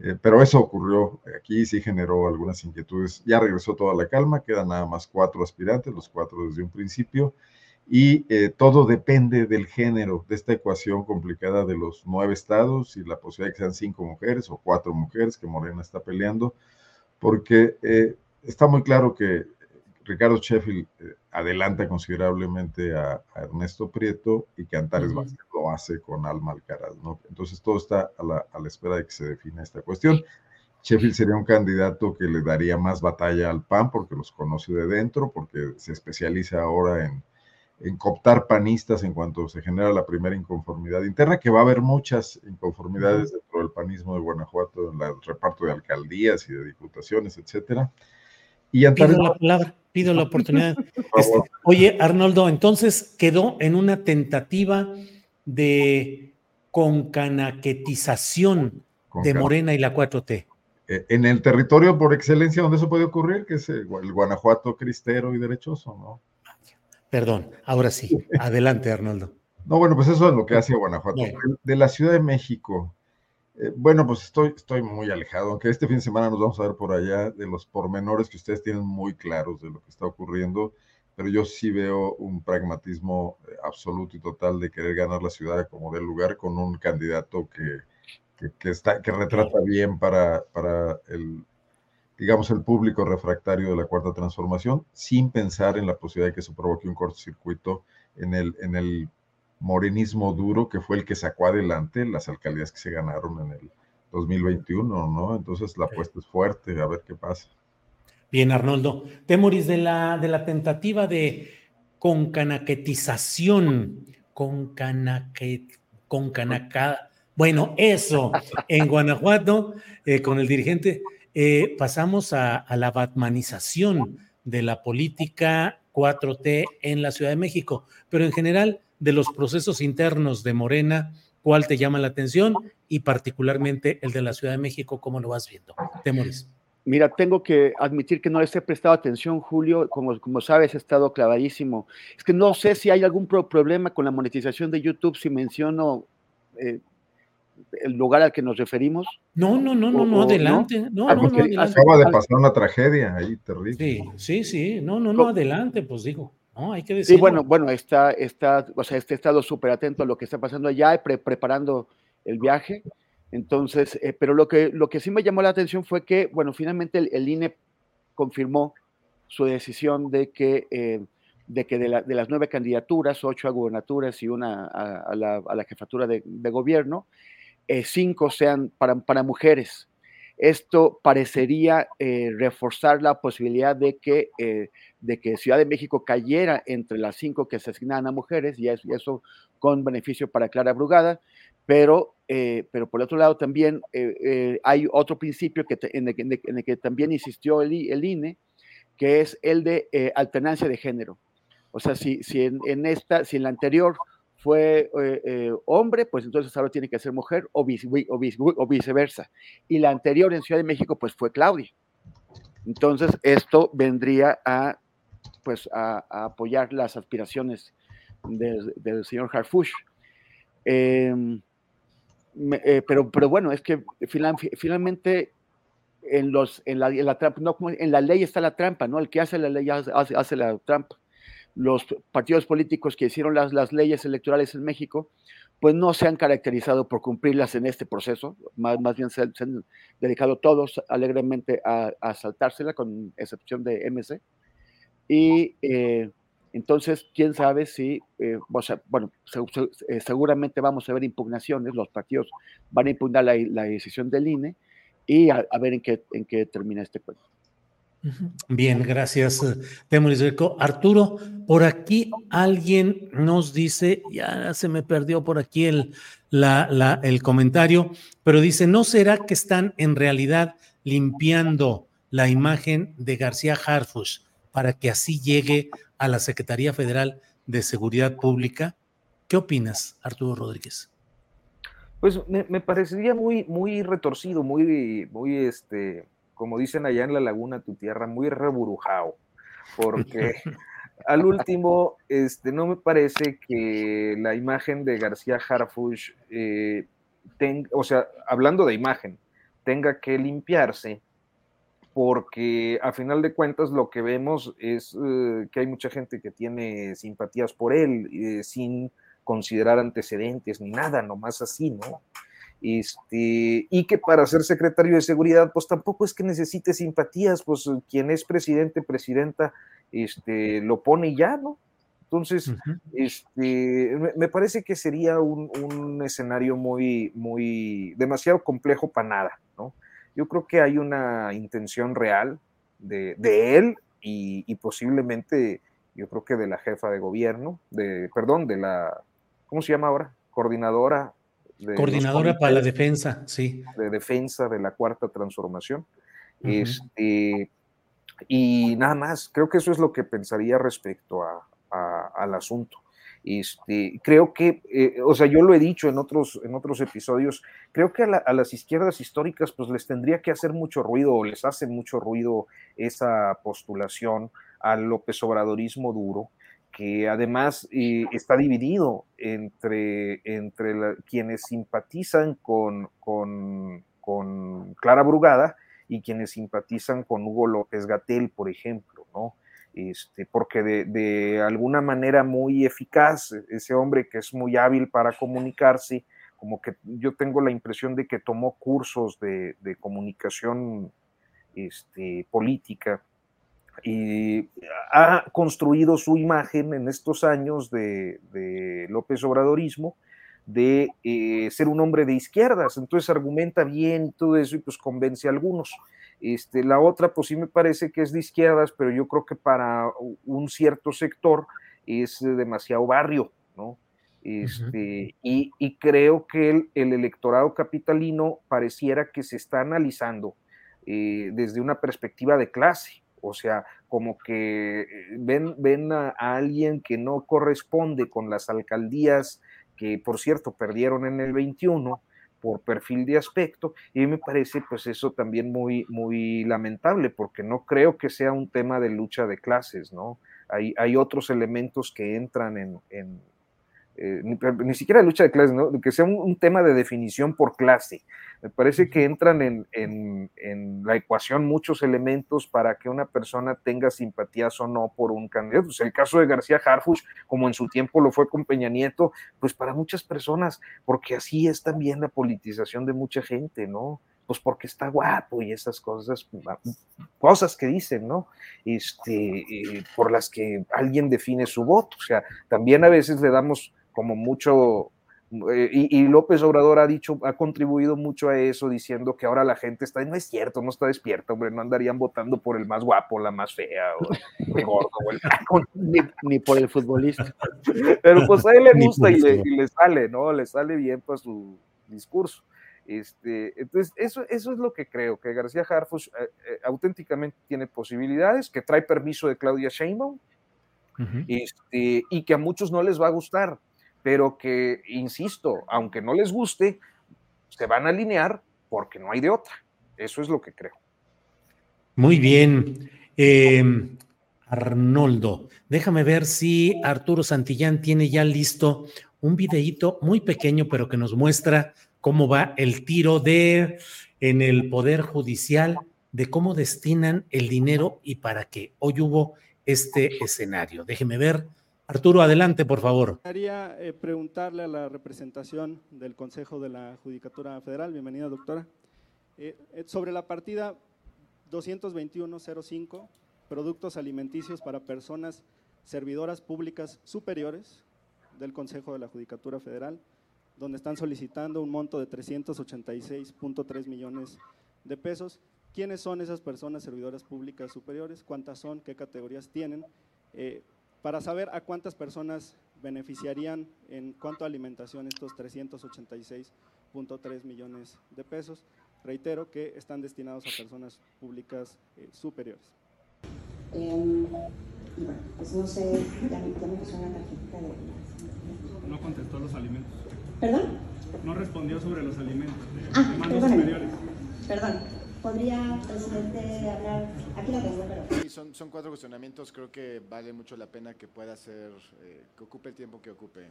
Eh, pero eso ocurrió aquí, sí generó algunas inquietudes. Ya regresó toda la calma, quedan nada más cuatro aspirantes, los cuatro desde un principio y eh, todo depende del género, de esta ecuación complicada de los nueve estados y la posibilidad de que sean cinco mujeres o cuatro mujeres que Morena está peleando, porque eh, está muy claro que Ricardo Sheffield eh, adelanta considerablemente a, Ernesto Prieto y que Antares lo hace con Alma Alcaraz, ¿no? Entonces todo está a la, a la espera de que se defina esta cuestión. Sheffield sería un candidato que le daría más batalla al PAN porque los conoce de dentro, porque se especializa ahora en en cooptar panistas en cuanto se genera la primera inconformidad interna, que va a haber muchas inconformidades dentro del panismo de Guanajuato, en el reparto de alcaldías y de diputaciones, etcétera. Y pido la palabra, pido la oportunidad. Este, oye, Arnoldo, entonces quedó en una tentativa de concanaquetización de Morena y la 4T. Eh, en el territorio por excelencia donde eso puede ocurrir, que es el Guanajuato cristero y derechoso, ¿no? Perdón, ahora sí. Adelante, Arnoldo. No, bueno, pues eso es lo que hace Guanajuato. De la Ciudad de México, eh, bueno, pues estoy, estoy muy alejado, aunque este fin de semana nos vamos a ver por allá de los pormenores que ustedes tienen muy claros de lo que está ocurriendo, pero yo sí veo un pragmatismo eh, absoluto y total de querer ganar la ciudad como del lugar con un candidato que, que, está, que retrata bien para, para el, digamos, el público refractario de la cuarta transformación, sin pensar en la posibilidad de que eso provoque un cortocircuito en el, en el morenismo duro que fue el que sacó adelante las alcaldías que se ganaron en el 2021, ¿no? Entonces la apuesta es fuerte, a ver qué pasa. Bien, Arnoldo. Temoris, de la, de la tentativa de concanaquetización, concanaquet, concanacada, bueno, eso, en Guanajuato, eh, con el dirigente, eh, pasamos a, la batmanización de la política 4T en la Ciudad de México, pero en general de los procesos internos de Morena, ¿cuál te llama la atención? Y particularmente el de la Ciudad de México, ¿cómo lo vas viendo? Temoris. Mira, tengo que admitir que no les he prestado atención, Julio. Como, como sabes, he estado clavadísimo. Es que no sé si hay algún problema con la monetización de YouTube si menciono eh, el lugar al que nos referimos? No, no, no, no, no, adelante. No, ah, no, no, Acaba de pasar una tragedia ahí terrible. Sí, sí, sí, no, no, no, adelante, pues digo. No, hay que decir. Sí, bueno, bueno, está, está, o sea, este estado súper atento a lo que está pasando allá, preparando el viaje. Entonces, eh, pero lo que, lo que sí me llamó la atención fue que, bueno, finalmente el, INE confirmó su decisión de que, eh, de, que de, las nueve candidaturas, ocho a gubernaturas y una a, la, a la, jefatura de, de gobierno, eh, cinco sean para, para, mujeres. Esto parecería eh, reforzar la posibilidad de que, eh, de que Ciudad de México cayera entre las cinco que se asignan a mujeres, y eso, con beneficio para Clara Brugada, pero, pero por otro lado también hay otro principio que en, el, que también insistió el, el, INE, que es el de alternancia de género. O sea, si, si en, en, esta, si en la anterior fue eh, eh, hombre, pues entonces ahora tiene que ser mujer o, viceversa. Y la anterior en Ciudad de México, pues fue Claudia. Entonces, esto vendría a, pues, a, apoyar las aspiraciones del, señor Harfush. Em, eh, pero, pero bueno, es que finalmente en, los, en, la, en la, trampa, no, en la ley está la trampa, ¿no? El que hace la ley hace la trampa los partidos políticos que hicieron las, las leyes electorales en México, pues no se han caracterizado por cumplirlas en este proceso, más, más bien se, han dedicado todos alegremente a, saltársela, con excepción de MC. Y eh, entonces, quién sabe si, eh, o sea, bueno, eh, seguramente vamos a ver impugnaciones, los partidos van a impugnar la, decisión del INE y a, ver en qué, en qué termina este cuento. Bien, gracias, Temoris Greco. Arturo, por aquí alguien nos dice, ya se me perdió por aquí el, la, el comentario, pero dice, ¿no será que están en realidad limpiando la imagen de García Harfush para que así llegue a la Secretaría Federal de Seguridad Pública? ¿Qué opinas, Arturo Rodríguez? Pues me, me parecería muy, muy retorcido, muy, muy, este, como dicen allá en la laguna, tu tierra, muy reburujado, porque al último, este, no me parece que la imagen de García Harfush, eh, o sea, hablando de imagen, tenga que limpiarse, porque a final de cuentas lo que vemos es eh, que hay mucha gente que tiene simpatías por él, eh, sin considerar antecedentes ni nada, nomás así, ¿no? Este, y que para ser secretario de seguridad, pues tampoco es que necesite simpatías, pues quien es presidente, presidenta, este, lo pone ya, ¿no? Entonces, este, me parece que sería un, escenario muy, muy, demasiado complejo para nada, ¿no? Yo creo que hay una intención real de, él y, posiblemente, yo creo que de la jefa de gobierno, de, perdón, de la, ¿cómo se llama ahora? Coordinadora Coordinadora para la defensa, sí. De defensa de la cuarta transformación. este, y nada más, creo que eso es lo que pensaría respecto a, al asunto. Este, creo que, eh, o sea, yo lo he dicho en otros, en otros episodios, creo que a, las izquierdas históricas pues les tendría que hacer mucho ruido o les hace mucho ruido esa postulación al López Obradorismo duro, que además eh, está dividido entre, entre quienes simpatizan con, con, Clara Brugada y quienes simpatizan con Hugo López Gatel, por ejemplo, ¿no? Este, porque de, alguna manera muy eficaz, ese hombre que es muy hábil para comunicarse, como que yo tengo la impresión de que tomó cursos de, de comunicación este, política y ha construido su imagen en estos años de, López Obradorismo de eh, ser un hombre de izquierdas, entonces argumenta bien todo eso y pues convence a algunos. Este, la otra, pues sí me parece que es de izquierdas, pero yo creo que para un cierto sector es demasiado barrio, ¿no? Este, y, creo que el, electorado capitalino pareciera que se está analizando eh, desde una perspectiva de clase o sea, como que eh, ven, ven a, alguien que no corresponde con las alcaldías que, por cierto, perdieron en el 21 por perfil de aspecto, y me parece pues eso también muy, muy lamentable, porque no creo que sea un tema de lucha de clases, ¿no? Hay, hay otros elementos que entran en, eh, ni, siquiera lucha de clases, ¿no? que sea un, tema de definición por clase. Me parece que entran en, la ecuación muchos elementos para que una persona tenga simpatías o no por un candidato. Pues el caso de García Harfuch, como en su tiempo lo fue con Peña Nieto, pues para muchas personas, porque así es también la politización de mucha gente, ¿no? Pues porque está guapo y esas cosas, cosas que dicen, ¿no? Este, eh, por las que alguien define su voto. O sea, también a veces le damos como mucho, eh, y, López Obrador ha dicho, ha contribuido mucho a eso, diciendo que ahora la gente está, no es cierto, no está despierta, hombre, no andarían votando por el más guapo, la más fea, o el gordo, o el ni, por el futbolista. Pero pues a él le gusta y le, sale, ¿no? Le sale bien para su discurso. Este, entonces, eso, eso es lo que creo, que García Harfuch eh, eh, auténticamente tiene posibilidades, que trae permiso de Claudia Sheinbaum, este, y que a muchos no les va a gustar pero que, insisto, aunque no les guste, se van a alinear porque no hay de otra. Eso es lo que creo. Muy bien. Em, Arnoldo, déjame ver si Arturo Santillán tiene ya listo un videíto muy pequeño, pero que nos muestra cómo va el tiro de en el Poder Judicial, de cómo destinan el dinero y para qué. Hoy hubo este escenario. Déjeme ver Arturo, adelante, por favor. Quería eh, preguntarle a la representación del Consejo de la Judicatura Federal, bienvenida doctora, eh, eh, sobre la partida 221.05, productos alimenticios para personas servidoras públicas superiores del Consejo de la Judicatura Federal, donde están solicitando un monto de 386.3 millones de pesos. quiénes son esas personas servidoras públicas superiores, cuántas son, qué categorías tienen, eh, para saber a cuántas personas beneficiarían en cuanto a alimentación estos 386.3 millones de pesos. Reitero que están destinados a personas públicas eh, superiores. Eh, bueno, pues no sé, ya, me puso una tarjetita de... No contestó los alimentos. ¿Perdón? No respondió sobre los alimentos. Ah, perdón. Perdón. ¿Podría, presidente, hablar? Aquí la tengo, pero... Sí, son, son cuatro cuestionamientos. Creo que vale mucho la pena que pueda ser, eh, que ocupe el tiempo que ocupe.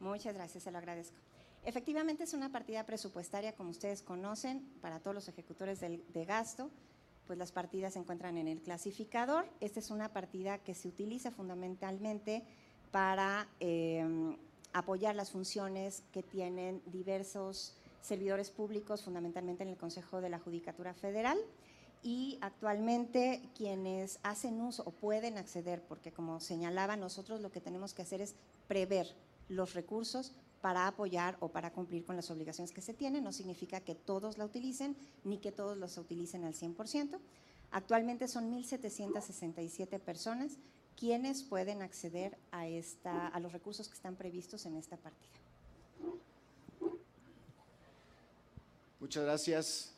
Muchas gracias, se lo agradezco. Efectivamente es una partida presupuestaria, como ustedes conocen, para todos los ejecutores de, de gasto pues las partidas se encuentran en el clasificador. Esta es una partida que se utiliza fundamentalmente para em, apoyar las funciones que tienen diversos servidores públicos, fundamentalmente en el Consejo de la Judicatura Federal. Y actualmente quienes hacen uso o pueden acceder, porque como señalaba, nosotros lo que tenemos que hacer es prever los recursos para apoyar o para cumplir con las obligaciones que se tienen. No significa que todos la utilicen ni que todos los utilicen al 100%. Actualmente son 1.767 personas quienes pueden acceder a, esta, a los recursos que están previstos en esta partida. Muchas gracias.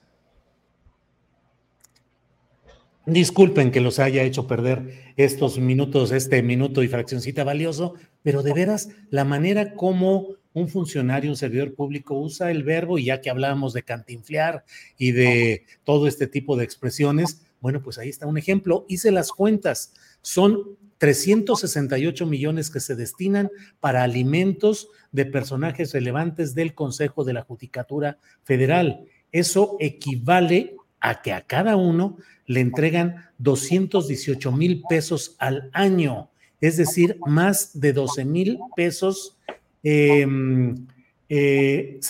Disculpen que los haya hecho perder estos minutos, este minuto y fraccioncita valioso, pero de veras la manera como un funcionario, un servidor público usa el verbo, y ya que hablábamos de cantinflear y de todo este tipo de expresiones, bueno, pues ahí está un ejemplo. Hice las cuentas, son 368 millones que se destinan para alimentos de personajes relevantes del Consejo de la Judicatura Federal. Eso equivale a que a cada uno le entregan 218 mil pesos al año, es decir, más de 12 mil pesos 600 em, eh,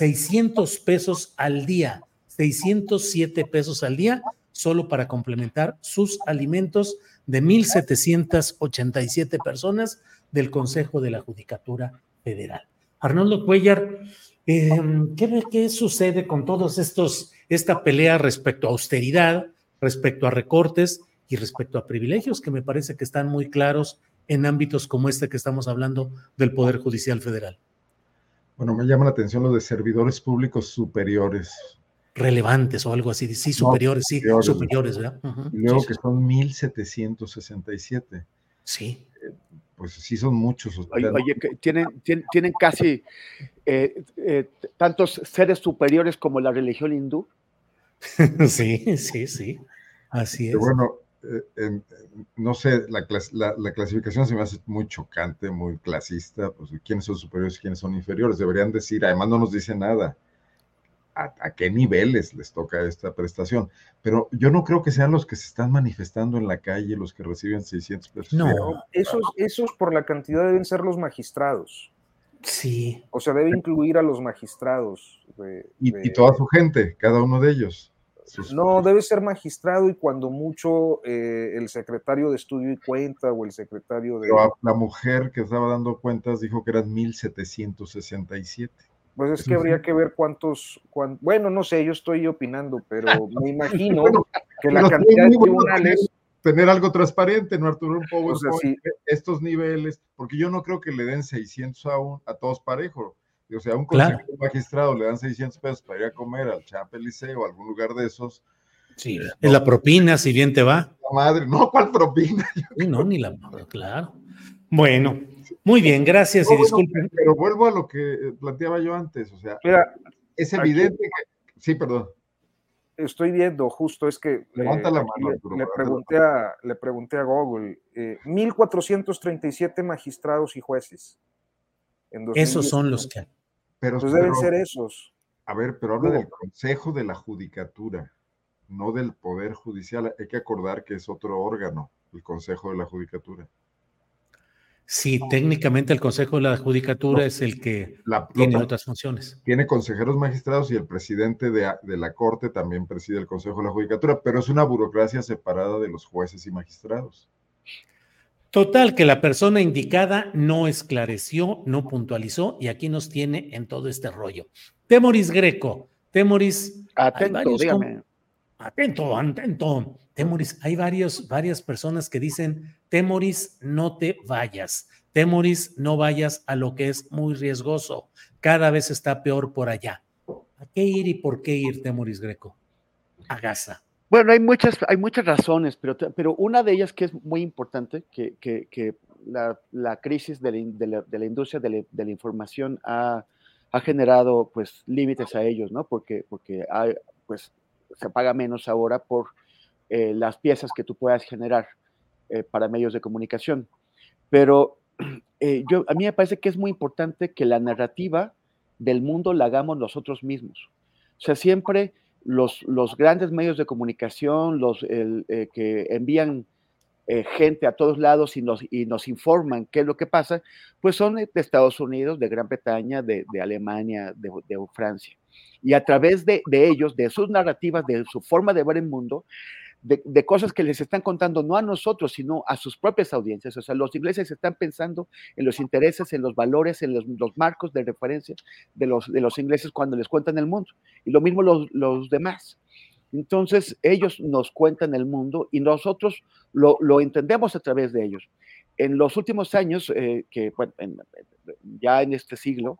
pesos al día, 607 pesos al día, solo para complementar sus alimentos de 1.787 personas del Consejo de la Judicatura Federal. Arnoldo Cuellar, em, ¿qué, ¿qué, sucede con todos estos, esta pelea respecto a austeridad, respecto a recortes y respecto a privilegios que me parece que están muy claros en ámbitos como este que estamos hablando del Poder Judicial Federal? Bueno, me llama la atención lo de servidores públicos superiores. Relevantes o algo así, sí, superiores, sí, superiores, ¿verdad? y luego que son 1767. Sí. Eh, pues sí son muchos. Oye, tienen, tienen, casi eh, eh, tantos seres superiores como la religión hindú. sí, sí, sí. Así es. bueno, eh, no sé, la, clasificación se me hace muy chocante, muy clasista, pues quiénes son superiores y quiénes son inferiores, deberían decir, además no nos dice nada, a, qué niveles les toca esta prestación, pero yo no creo que sean los que se están manifestando en la calle los que reciben 600 pesos. No, esos, esos por la cantidad deben ser los magistrados. Sí. O sea, debe incluir a los magistrados. y toda su gente, cada uno de ellos. No, debe ser magistrado y cuando mucho eh, el secretario de estudio y cuenta o el secretario de... la mujer que estaba dando cuentas dijo que eran 1767. Pues es que habría que ver cuántos, bueno, no sé, yo estoy opinando, pero me imagino que la cantidad de tribunales... Tener algo transparente, ¿no, Arturo? Un poco estos niveles, porque yo no creo que le den 600 a, un, a todos parejos o sea, a un magistrado le dan 600 pesos para ir a comer al Chapeliceo o algún lugar de esos. Sí, es la propina, si bien te va. La madre, no, ¿cuál propina? no, ni la claro. Bueno, muy bien, gracias y disculpen. pero vuelvo a lo que planteaba yo antes, o sea, es evidente que. Sí, perdón. Estoy viendo, justo es que Levanta la mano, le, pregunté a, le pregunté a Google, eh, 1437 magistrados y jueces. Esos son los que. Pero, pues deben ser esos. A ver, pero habla del Consejo de la Judicatura, no del Poder Judicial. Hay que acordar que es otro órgano, el Consejo de la Judicatura. Sí, técnicamente el Consejo de la Judicatura es el que tiene otras funciones. Tiene consejeros magistrados y el presidente de, de, la Corte también preside el Consejo de la Judicatura, pero es una burocracia separada de los jueces y magistrados. Total, que la persona indicada no esclareció, no puntualizó y aquí nos tiene en todo este rollo. Temoris Greco, Temoris. Atento, dígame. Atento, atento. Temoris, hay varios, varias personas que dicen, Temoris, no te vayas. Temoris, no vayas a lo que es muy riesgoso. Cada vez está peor por allá. ¿A qué ir y por qué ir, Temoris Greco? A Gaza. Bueno, hay muchas, hay muchas razones, pero, pero una de ellas que es muy importante, que, que, la, crisis de la, de la, industria de la, información ha, ha, generado pues límites a ellos, ¿no? Porque, porque hay, pues, se paga menos ahora por eh, las piezas que tú puedas generar eh, para medios de comunicación. Pero eh, yo, a mí me parece que es muy importante que la narrativa del mundo la hagamos nosotros mismos. O sea, siempre los, los grandes medios de comunicación, los que envían gente a todos lados y nos, y nos informan qué es lo que pasa, pues son de Estados Unidos, de Gran Bretaña, de, Alemania, de, Francia. Y a través de, ellos, de sus narrativas, de su forma de ver el mundo, de, cosas que les están contando no a nosotros, sino a sus propias audiencias. O sea, los ingleses están pensando en los intereses, en los valores, en los, marcos de referencia de los, de los ingleses cuando les cuentan el mundo. Y lo mismo los, los demás. Entonces, ellos nos cuentan el mundo y nosotros lo, lo entendemos a través de ellos. En los últimos años, eh, que ya en este siglo,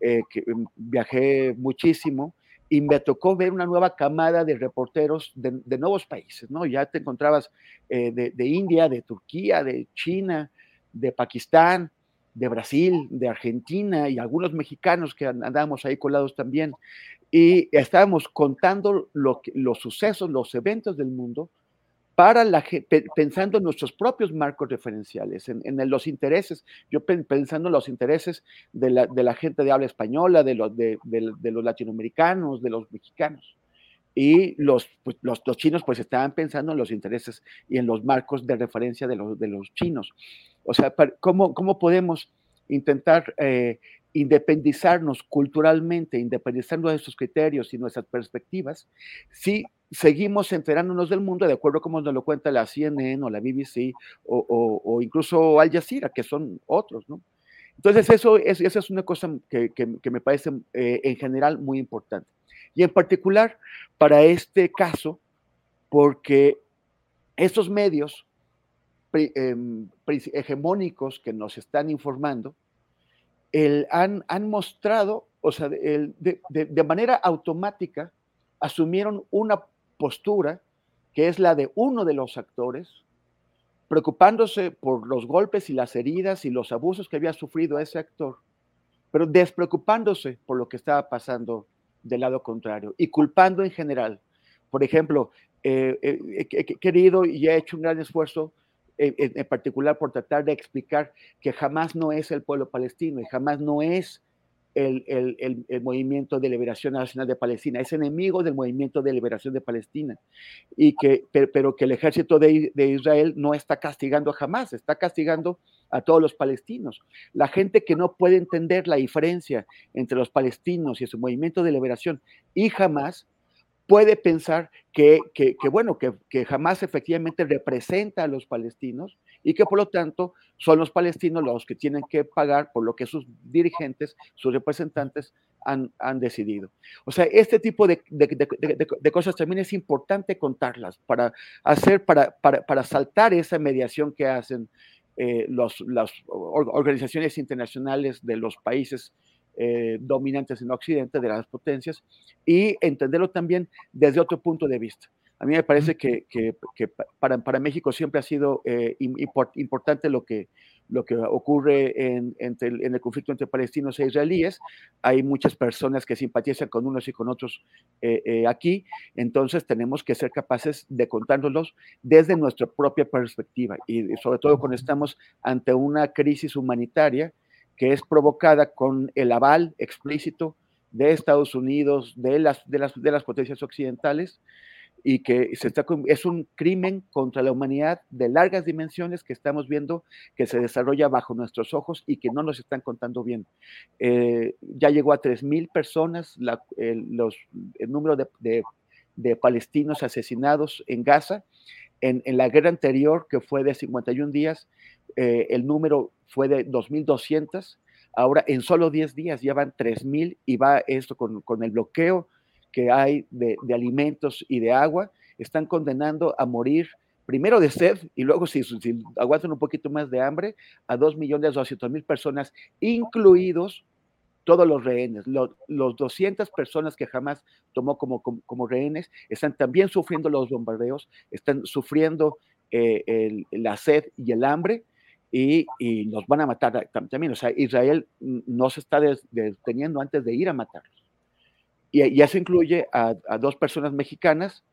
eh, que mm, viajé muchísimo, y me tocó ver una nueva camada de reporteros de, nuevos países, ¿no? Ya te encontrabas eh, de, India, de Turquía, de China, de Pakistán, de Brasil, de Argentina y algunos mexicanos que andábamos ahí colados también. Y estábamos contando los sucesos, los eventos del mundo para la pensando en nuestros propios marcos referenciales, en, los intereses, yo pensando en los intereses de la, gente de habla española, de, de, los latinoamericanos, de los mexicanos. Y los, pues, los, chinos pues estaban pensando en los intereses y en los marcos de referencia de los, de los chinos. O sea, ¿cómo, cómo podemos intentar eh, independizarnos culturalmente, independizarnos de esos criterios y nuestras perspectivas, si seguimos enterándonos del mundo de acuerdo a como nos lo cuenta la CNN o la BBC o, incluso Al Jazeera, que son otros, ¿no? Entonces, eso es, esa es una cosa que, me parece eh, en general muy importante. Y en particular para este caso, porque estos medios em, hegemónicos que nos están informando, el, han, han, mostrado, o sea, el, de, de, manera automática, asumieron una postura que es la de uno de los actores, preocupándose por los golpes y las heridas y los abusos que había sufrido ese actor, pero despreocupándose por lo que estaba pasando del lado contrario y culpando en general. Por ejemplo, eh, eh, he querido y he hecho un gran esfuerzo en, particular por tratar de explicar que jamás no es el pueblo palestino y jamás no es el, el, el, movimiento de liberación nacional de Palestina, es enemigo del movimiento de liberación de Palestina, y que, pero, que el ejército de, de, Israel no está castigando jamás, está castigando a todos los palestinos. La gente que no puede entender la diferencia entre los palestinos y su movimiento de liberación y jamás puede pensar que, que, bueno, que, jamás efectivamente representa a los palestinos y que por lo tanto son los palestinos los que tienen que pagar por lo que sus dirigentes, sus representantes han, han decidido. O sea, este tipo de, de, cosas también es importante contarlas para hacer, para, para, para saltar esa mediación que hacen eh, las organizaciones internacionales de los países eh, dominantes en Occidente, de las potencias, y entenderlo también desde otro punto de vista. A mí me parece que, que, para, para, México siempre ha sido eh, importante lo que, lo que ocurre en, en, el conflicto entre palestinos e israelíes. Hay muchas personas que simpatizan con unos y con otros eh, aquí, entonces tenemos que ser capaces de contárnoslos desde nuestra propia perspectiva y sobre todo cuando estamos ante una crisis humanitaria que es provocada con el aval explícito de Estados Unidos, de las, de las, de las potencias occidentales, y que es un crimen contra la humanidad de largas dimensiones que estamos viendo que se desarrolla bajo nuestros ojos y que no nos están contando bien. Eh, ya llegó a 3.000 personas el, los, el número de, de, de, palestinos asesinados en Gaza. En, en, la guerra anterior, que fue de 51 días, eh, el número fue de 2.200, ahora en solo 10 días ya van 3.000 y va esto con, con, el bloqueo que hay de, de, alimentos y de agua, están condenando a morir primero de sed y luego si, si aguantan un poquito más de hambre a 2.200.000 personas, incluidos todos los rehenes, los, 200 personas que jamás tomó como, como, rehenes, están también sufriendo los bombardeos, están sufriendo eh, la sed y el hambre, y, y, nos van a matar también. O sea, Israel no se está deteniendo antes de ir a matarlos. Y, y eso incluye a, a, dos personas mexicanas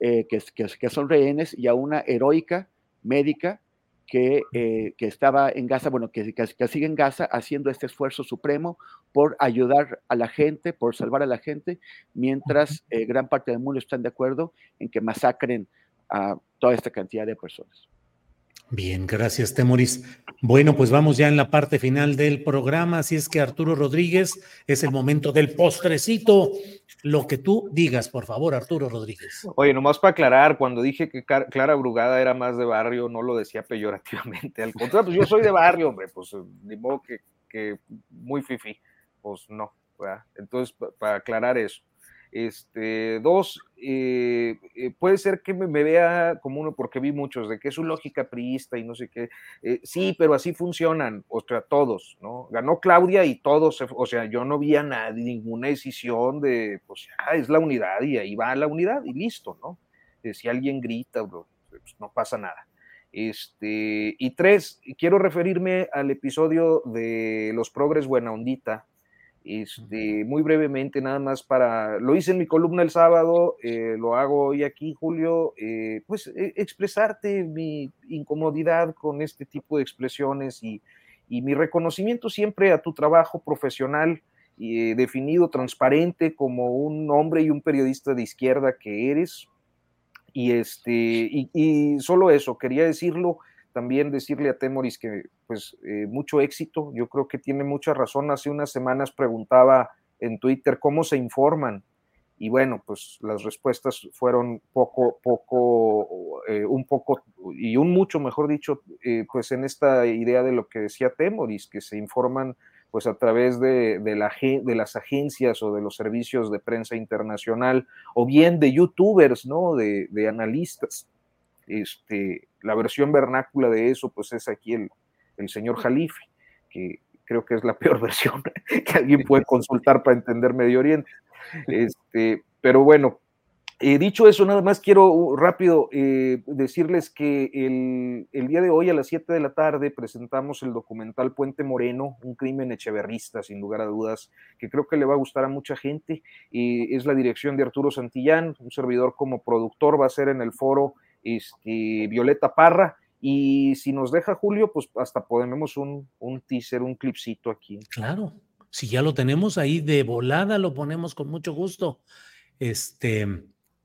eh, que, que, que, son rehenes y a una heroica médica que, eh, que estaba en Gaza, bueno, que, que, sigue en Gaza haciendo este esfuerzo supremo por ayudar a la gente, por salvar a la gente, mientras eh, gran parte del mundo están de acuerdo en que masacren a toda esta cantidad de personas. Bien, gracias, Temoris. Bueno, pues vamos ya en la parte final del programa, así es que Arturo Rodríguez, es el momento del postrecito. Lo que tú digas, por favor, Arturo Rodríguez. Oye, nomás para aclarar, cuando dije que Clara Brugada era más de barrio, no lo decía peyorativamente. Al contrario, pues yo soy de barrio, hombre, pues ni modo que, que muy fifi. Pues no. Entonces, para aclarar eso. Este, dos, eh, eh, puede ser que me, vea como uno, porque vi muchos, de que es su lógica priista y no sé qué. Eh, sí, pero así funcionan, o sea, todos, ¿no? Ganó Claudia y todos, o sea, yo no vi a nadie, ninguna decisión de, pues, ah, es la unidad y ahí va la unidad y listo, ¿no? si alguien grita, pues, no pasa nada. Este, y tres, quiero referirme al episodio de Los Progres Buena Ondita, este, muy brevemente, nada más para, lo hice en mi columna el sábado, eh, lo hago hoy aquí, Julio, eh, pues e, expresarte mi incomodidad con este tipo de expresiones y, y mi reconocimiento siempre a tu trabajo profesional eh, definido, transparente, como un hombre y un periodista de izquierda que eres. Y, este, y solo eso, quería decirlo también decirle a Temoris que pues eh, mucho éxito, yo creo que tiene mucha razón. Hace unas semanas preguntaba en Twitter cómo se informan y bueno, pues las respuestas fueron poco, poco, eh, un poco y un mucho, mejor dicho, eh, pues en esta idea de lo que decía Temoris, que se informan pues a través de, de, la, las agencias o de los servicios de prensa internacional o bien de youtubers, ¿no? De, de analistas. Este, la versión vernácula de eso, pues es aquí el, el señor Jalife, que creo que es la peor versión que alguien puede consultar para entender Medio Oriente. Este, pero bueno, eh, dicho eso, nada más quiero uh, rápido eh, decirles que el, el, día de hoy a las 7 de la tarde presentamos el documental Puente Moreno, un crimen echeverrista, sin lugar a dudas, que creo que le va a gustar a mucha gente. Eh, es la dirección de Arturo Santillán, un servidor como productor, va a ser en el foro este, Violeta Parra. Y si nos deja Julio, pues hasta podemos un, un teaser, un clipcito aquí. Claro, si ya lo tenemos ahí de volada, lo ponemos con mucho gusto. Este,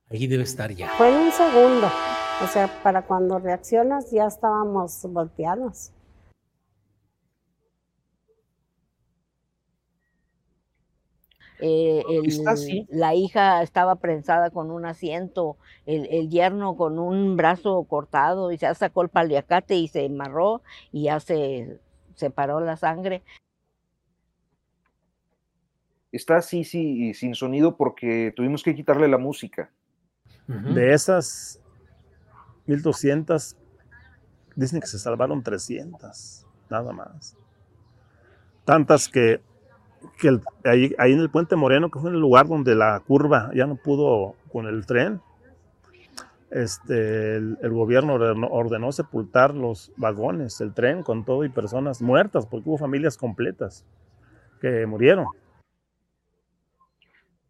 ahí debe estar ya. Fue en un segundo. O sea, para cuando reaccionas ya estábamos volteados. Eh, la hija estaba prensada con un asiento, el, yerno con un brazo cortado y se sacó el paliacate y se amarró y ya se separó la sangre. Está así, sí, sin sonido porque tuvimos que quitarle la música. De esas 1200, dicen que se salvaron 300, nada más. Tantas que que ahí, en el puente Moreno, que fue el lugar donde la curva ya no pudo con el tren, este, el, gobierno ordenó, sepultar los vagones, el tren con todo y personas muertas, porque hubo familias completas que murieron.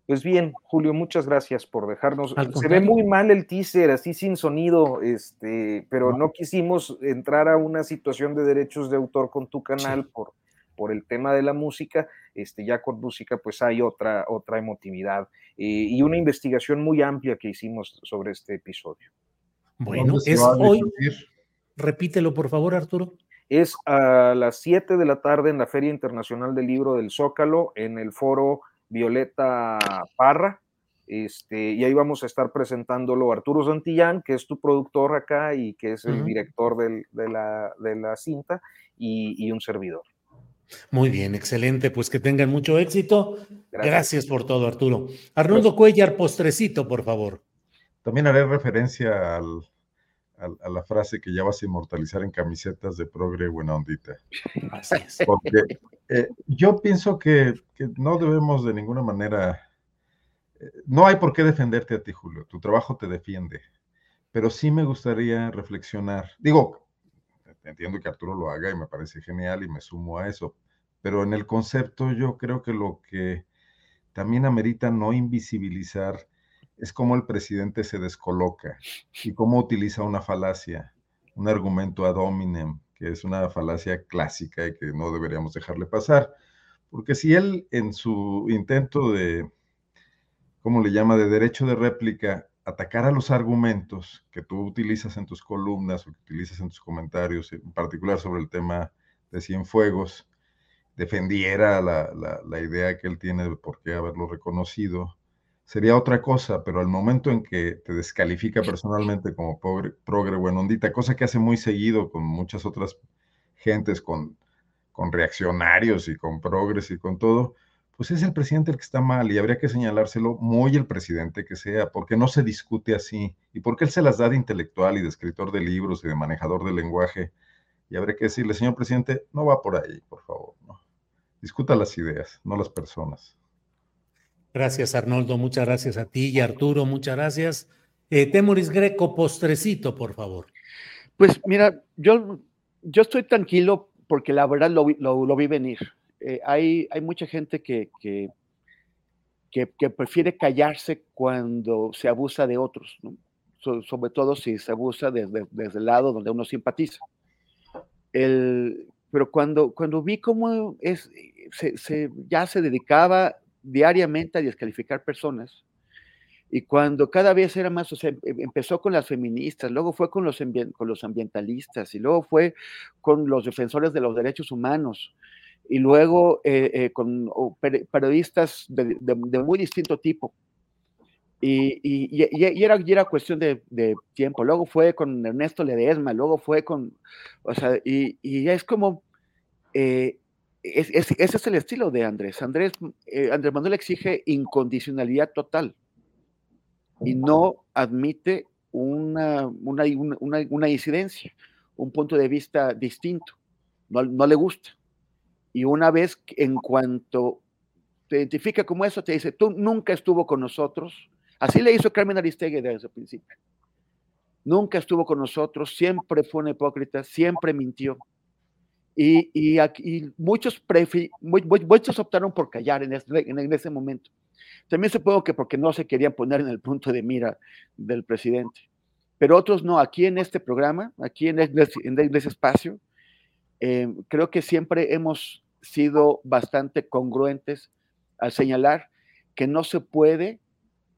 Pues bien, Julio, muchas gracias por dejarnos. Se ve muy mal el teaser, así sin sonido, este, pero no. quisimos entrar a una situación de derechos de autor con tu canal por, por el tema de la música, este, ya con música pues hay otra, otra emotividad eh, y una investigación muy amplia que hicimos sobre este episodio. Bueno, es hoy, repítelo por favor Arturo. Es a las 7 de la tarde en la Feria Internacional del Libro del Zócalo, en el foro Violeta Parra, este, y ahí vamos a estar presentándolo Arturo Santillán, que es tu productor acá y que es el director de, la, de, la, cinta, y, un servidor. Muy bien, excelente. Pues que tengan mucho éxito. Gracias, por todo, Arturo. Arnoldo Cuellar, postrecito, por favor. También haré referencia al, a, la frase que ya vas a inmortalizar en camisetas de progre buena ondita. Así es. Porque eh, yo pienso que, que, no debemos de ninguna manera, eh, no hay por qué defenderte a ti, Julio, tu trabajo te defiende, pero sí me gustaría reflexionar, digo, entiendo que Arturo lo haga y me parece genial y me sumo a eso, pero en el concepto yo creo que lo que también amerita no invisibilizar es cómo el presidente se descoloca y cómo utiliza una falacia, un argumento ad hominem, que es una falacia clásica y que no deberíamos dejarle pasar. Porque si él en su intento de, ¿cómo le llama?, de derecho de réplica, atacar a los argumentos que tú utilizas en tus columnas o que utilizas en tus comentarios, en particular sobre el tema de Cienfuegos, defendiera la, la, la idea que él tiene de por qué haberlo reconocido, sería otra cosa, pero al momento en que te descalifica personalmente como progre, progre buenondita, cosa que hace muy seguido con muchas otras gentes, con, con reaccionarios y con progres y con todo, pues es el presidente el que está mal y habría que señalárselo muy el presidente que sea, porque no se discute así y porque él se las da de intelectual y de escritor de libros y de manejador del lenguaje. Y habría que decirle, señor presidente, no va por ahí, por favor, no. Discuta las ideas, no las personas. Gracias, Arnoldo. Muchas gracias a ti y Arturo. Muchas gracias. Eh, Temoris Greco, postrecito, por favor. Pues mira, yo, yo estoy tranquilo porque la verdad lo, lo, vi venir. Eh, hay, hay mucha gente que, que, que, prefiere callarse cuando se abusa de otros, sobre todo si se abusa desde, desde, el lado donde uno simpatiza. El, pero cuando, cuando vi cómo es, se, se, ya se dedicaba diariamente a descalificar personas. Y cuando cada vez era más, o sea, em, empezó con las feministas, luego fue con los, con los ambientalistas, y luego fue con los defensores de los derechos humanos, y luego eh, eh, con periodistas de, muy distinto tipo. Y, y, era, y era cuestión de, tiempo. Luego fue con Ernesto Ledesma, luego fue con, o sea, y, y es como, eh, ese es el estilo de Andrés. Andrés, eh, Andrés Manuel exige incondicionalidad total y no admite una, una, una, una disidencia, un punto de vista distinto. No, no, le gusta. Y una vez en cuanto te identifica como eso, te dice, tú nunca estuvo con nosotros. Así le hizo Carmen Aristegui desde el principio. Nunca estuvo con nosotros, siempre fue un hipócrita, siempre mintió y, y, aquí, muchos, muchos optaron por callar en, en, ese momento. También supongo que porque no se querían poner en el punto de mira del presidente. Pero otros no. Aquí en este programa, aquí en, este, en ese espacio, eh, creo que siempre hemos sido bastante congruentes al señalar que no se puede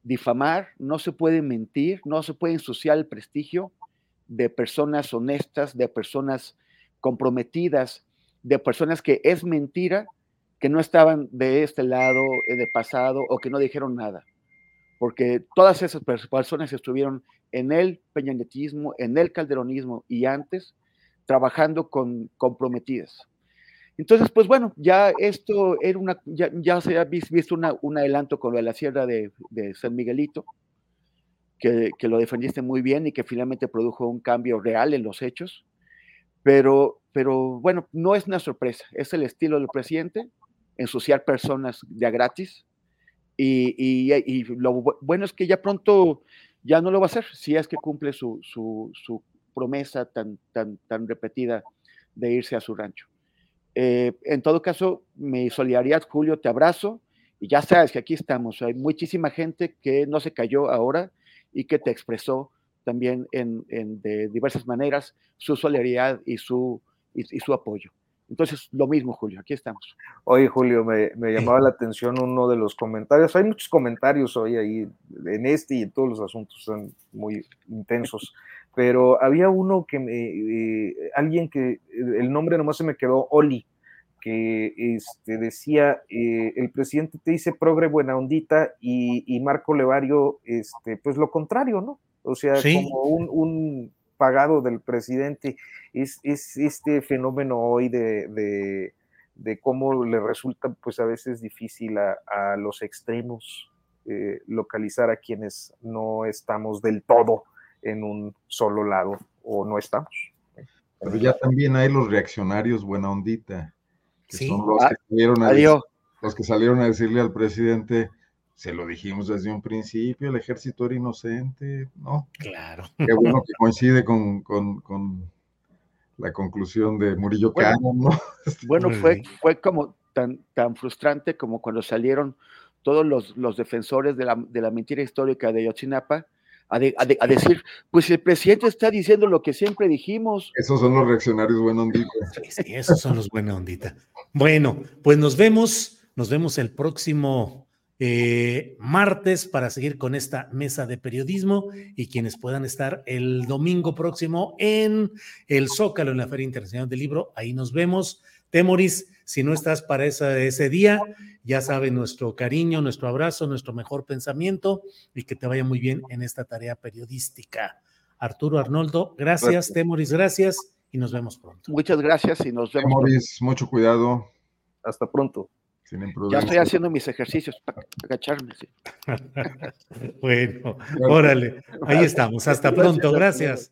difamar, no se puede mentir, no se puede ensuciar el prestigio de personas honestas, de personas comprometidas de personas que es mentira que no estaban de este lado eh, de pasado o que no dijeron nada, porque todas esas personas estuvieron en el peñanetismo, en el calderonismo y antes trabajando con comprometidas. Entonces, pues bueno, ya esto era una, ya, se ha visto un adelanto con lo de la sierra de, San Miguelito, que, que, lo defendiste muy bien y que finalmente produjo un cambio real en los hechos. Pero, pero bueno, no es una sorpresa, es el estilo del presidente, ensuciar personas ya gratis. Y, y, lo bueno es que ya pronto ya no lo va a hacer, si es que cumple su, su, su promesa tan, tan, tan repetida de irse a su rancho. Eh, en todo caso, mi solidaridad, Julio, te abrazo y ya sabes que aquí estamos. Hay muchísima gente que no se cayó ahora y que te expresó también en, de diversas maneras su solidaridad y su, y, su apoyo. Entonces, lo mismo, Julio, aquí estamos. Oye, Julio, me, me, llamaba la atención uno de los comentarios. Hay muchos comentarios hoy ahí en este y en todos los asuntos, son muy intensos. Pero había uno que me, eh, alguien que el nombre nomás se me quedó, Oli, que este, decía, eh, el presidente te dice progre buena ondita y, y Marco Levario, este, pues lo contrario, ¿no? o sea, como un, pagado del presidente, es, este fenómeno hoy de, cómo le resulta pues a veces difícil a, los extremos eh, localizar a quienes no estamos del todo en un solo lado o no estamos. Pero ya también hay los reaccionarios buena ondita, que Sí. son los Ah, que, salieron a adiós. los que salieron a decirle al presidente, se lo dijimos desde un principio, el ejército era inocente, ¿no? Claro. Qué bueno que coincide con, con- con la conclusión de Murillo Bueno, Cano, ¿no? Bueno, fue, fue como tan, tan frustrante como cuando salieron todos los, los defensores de la, de la mentira histórica de Yotzinapa a, de- a de- a decir, pues el presidente está diciendo lo que siempre dijimos. Esos son los reaccionarios buena ondita. Sí, esos son los buena ondita. Bueno, pues nos vemos, nos vemos el próximo eh, martes para seguir con esta mesa de periodismo y quienes puedan estar el domingo próximo en el Zócalo, en la Feria Internacional del Libro, ahí nos vemos. Temoris, si no estás para esa- ese día, ya sabe nuestro cariño, nuestro abrazo, nuestro mejor pensamiento y que te vaya muy bien en esta tarea periodística. Arturo Arnoldo, gracias. Gracias. Temoris, gracias y nos vemos pronto. Muchas gracias y nos vemos. Moris, mucho cuidado. Hasta pronto. Sin Ya estoy haciendo mis ejercicios para agacharme. sí. Bueno, órale, ahí estamos. Hasta pronto, gracias.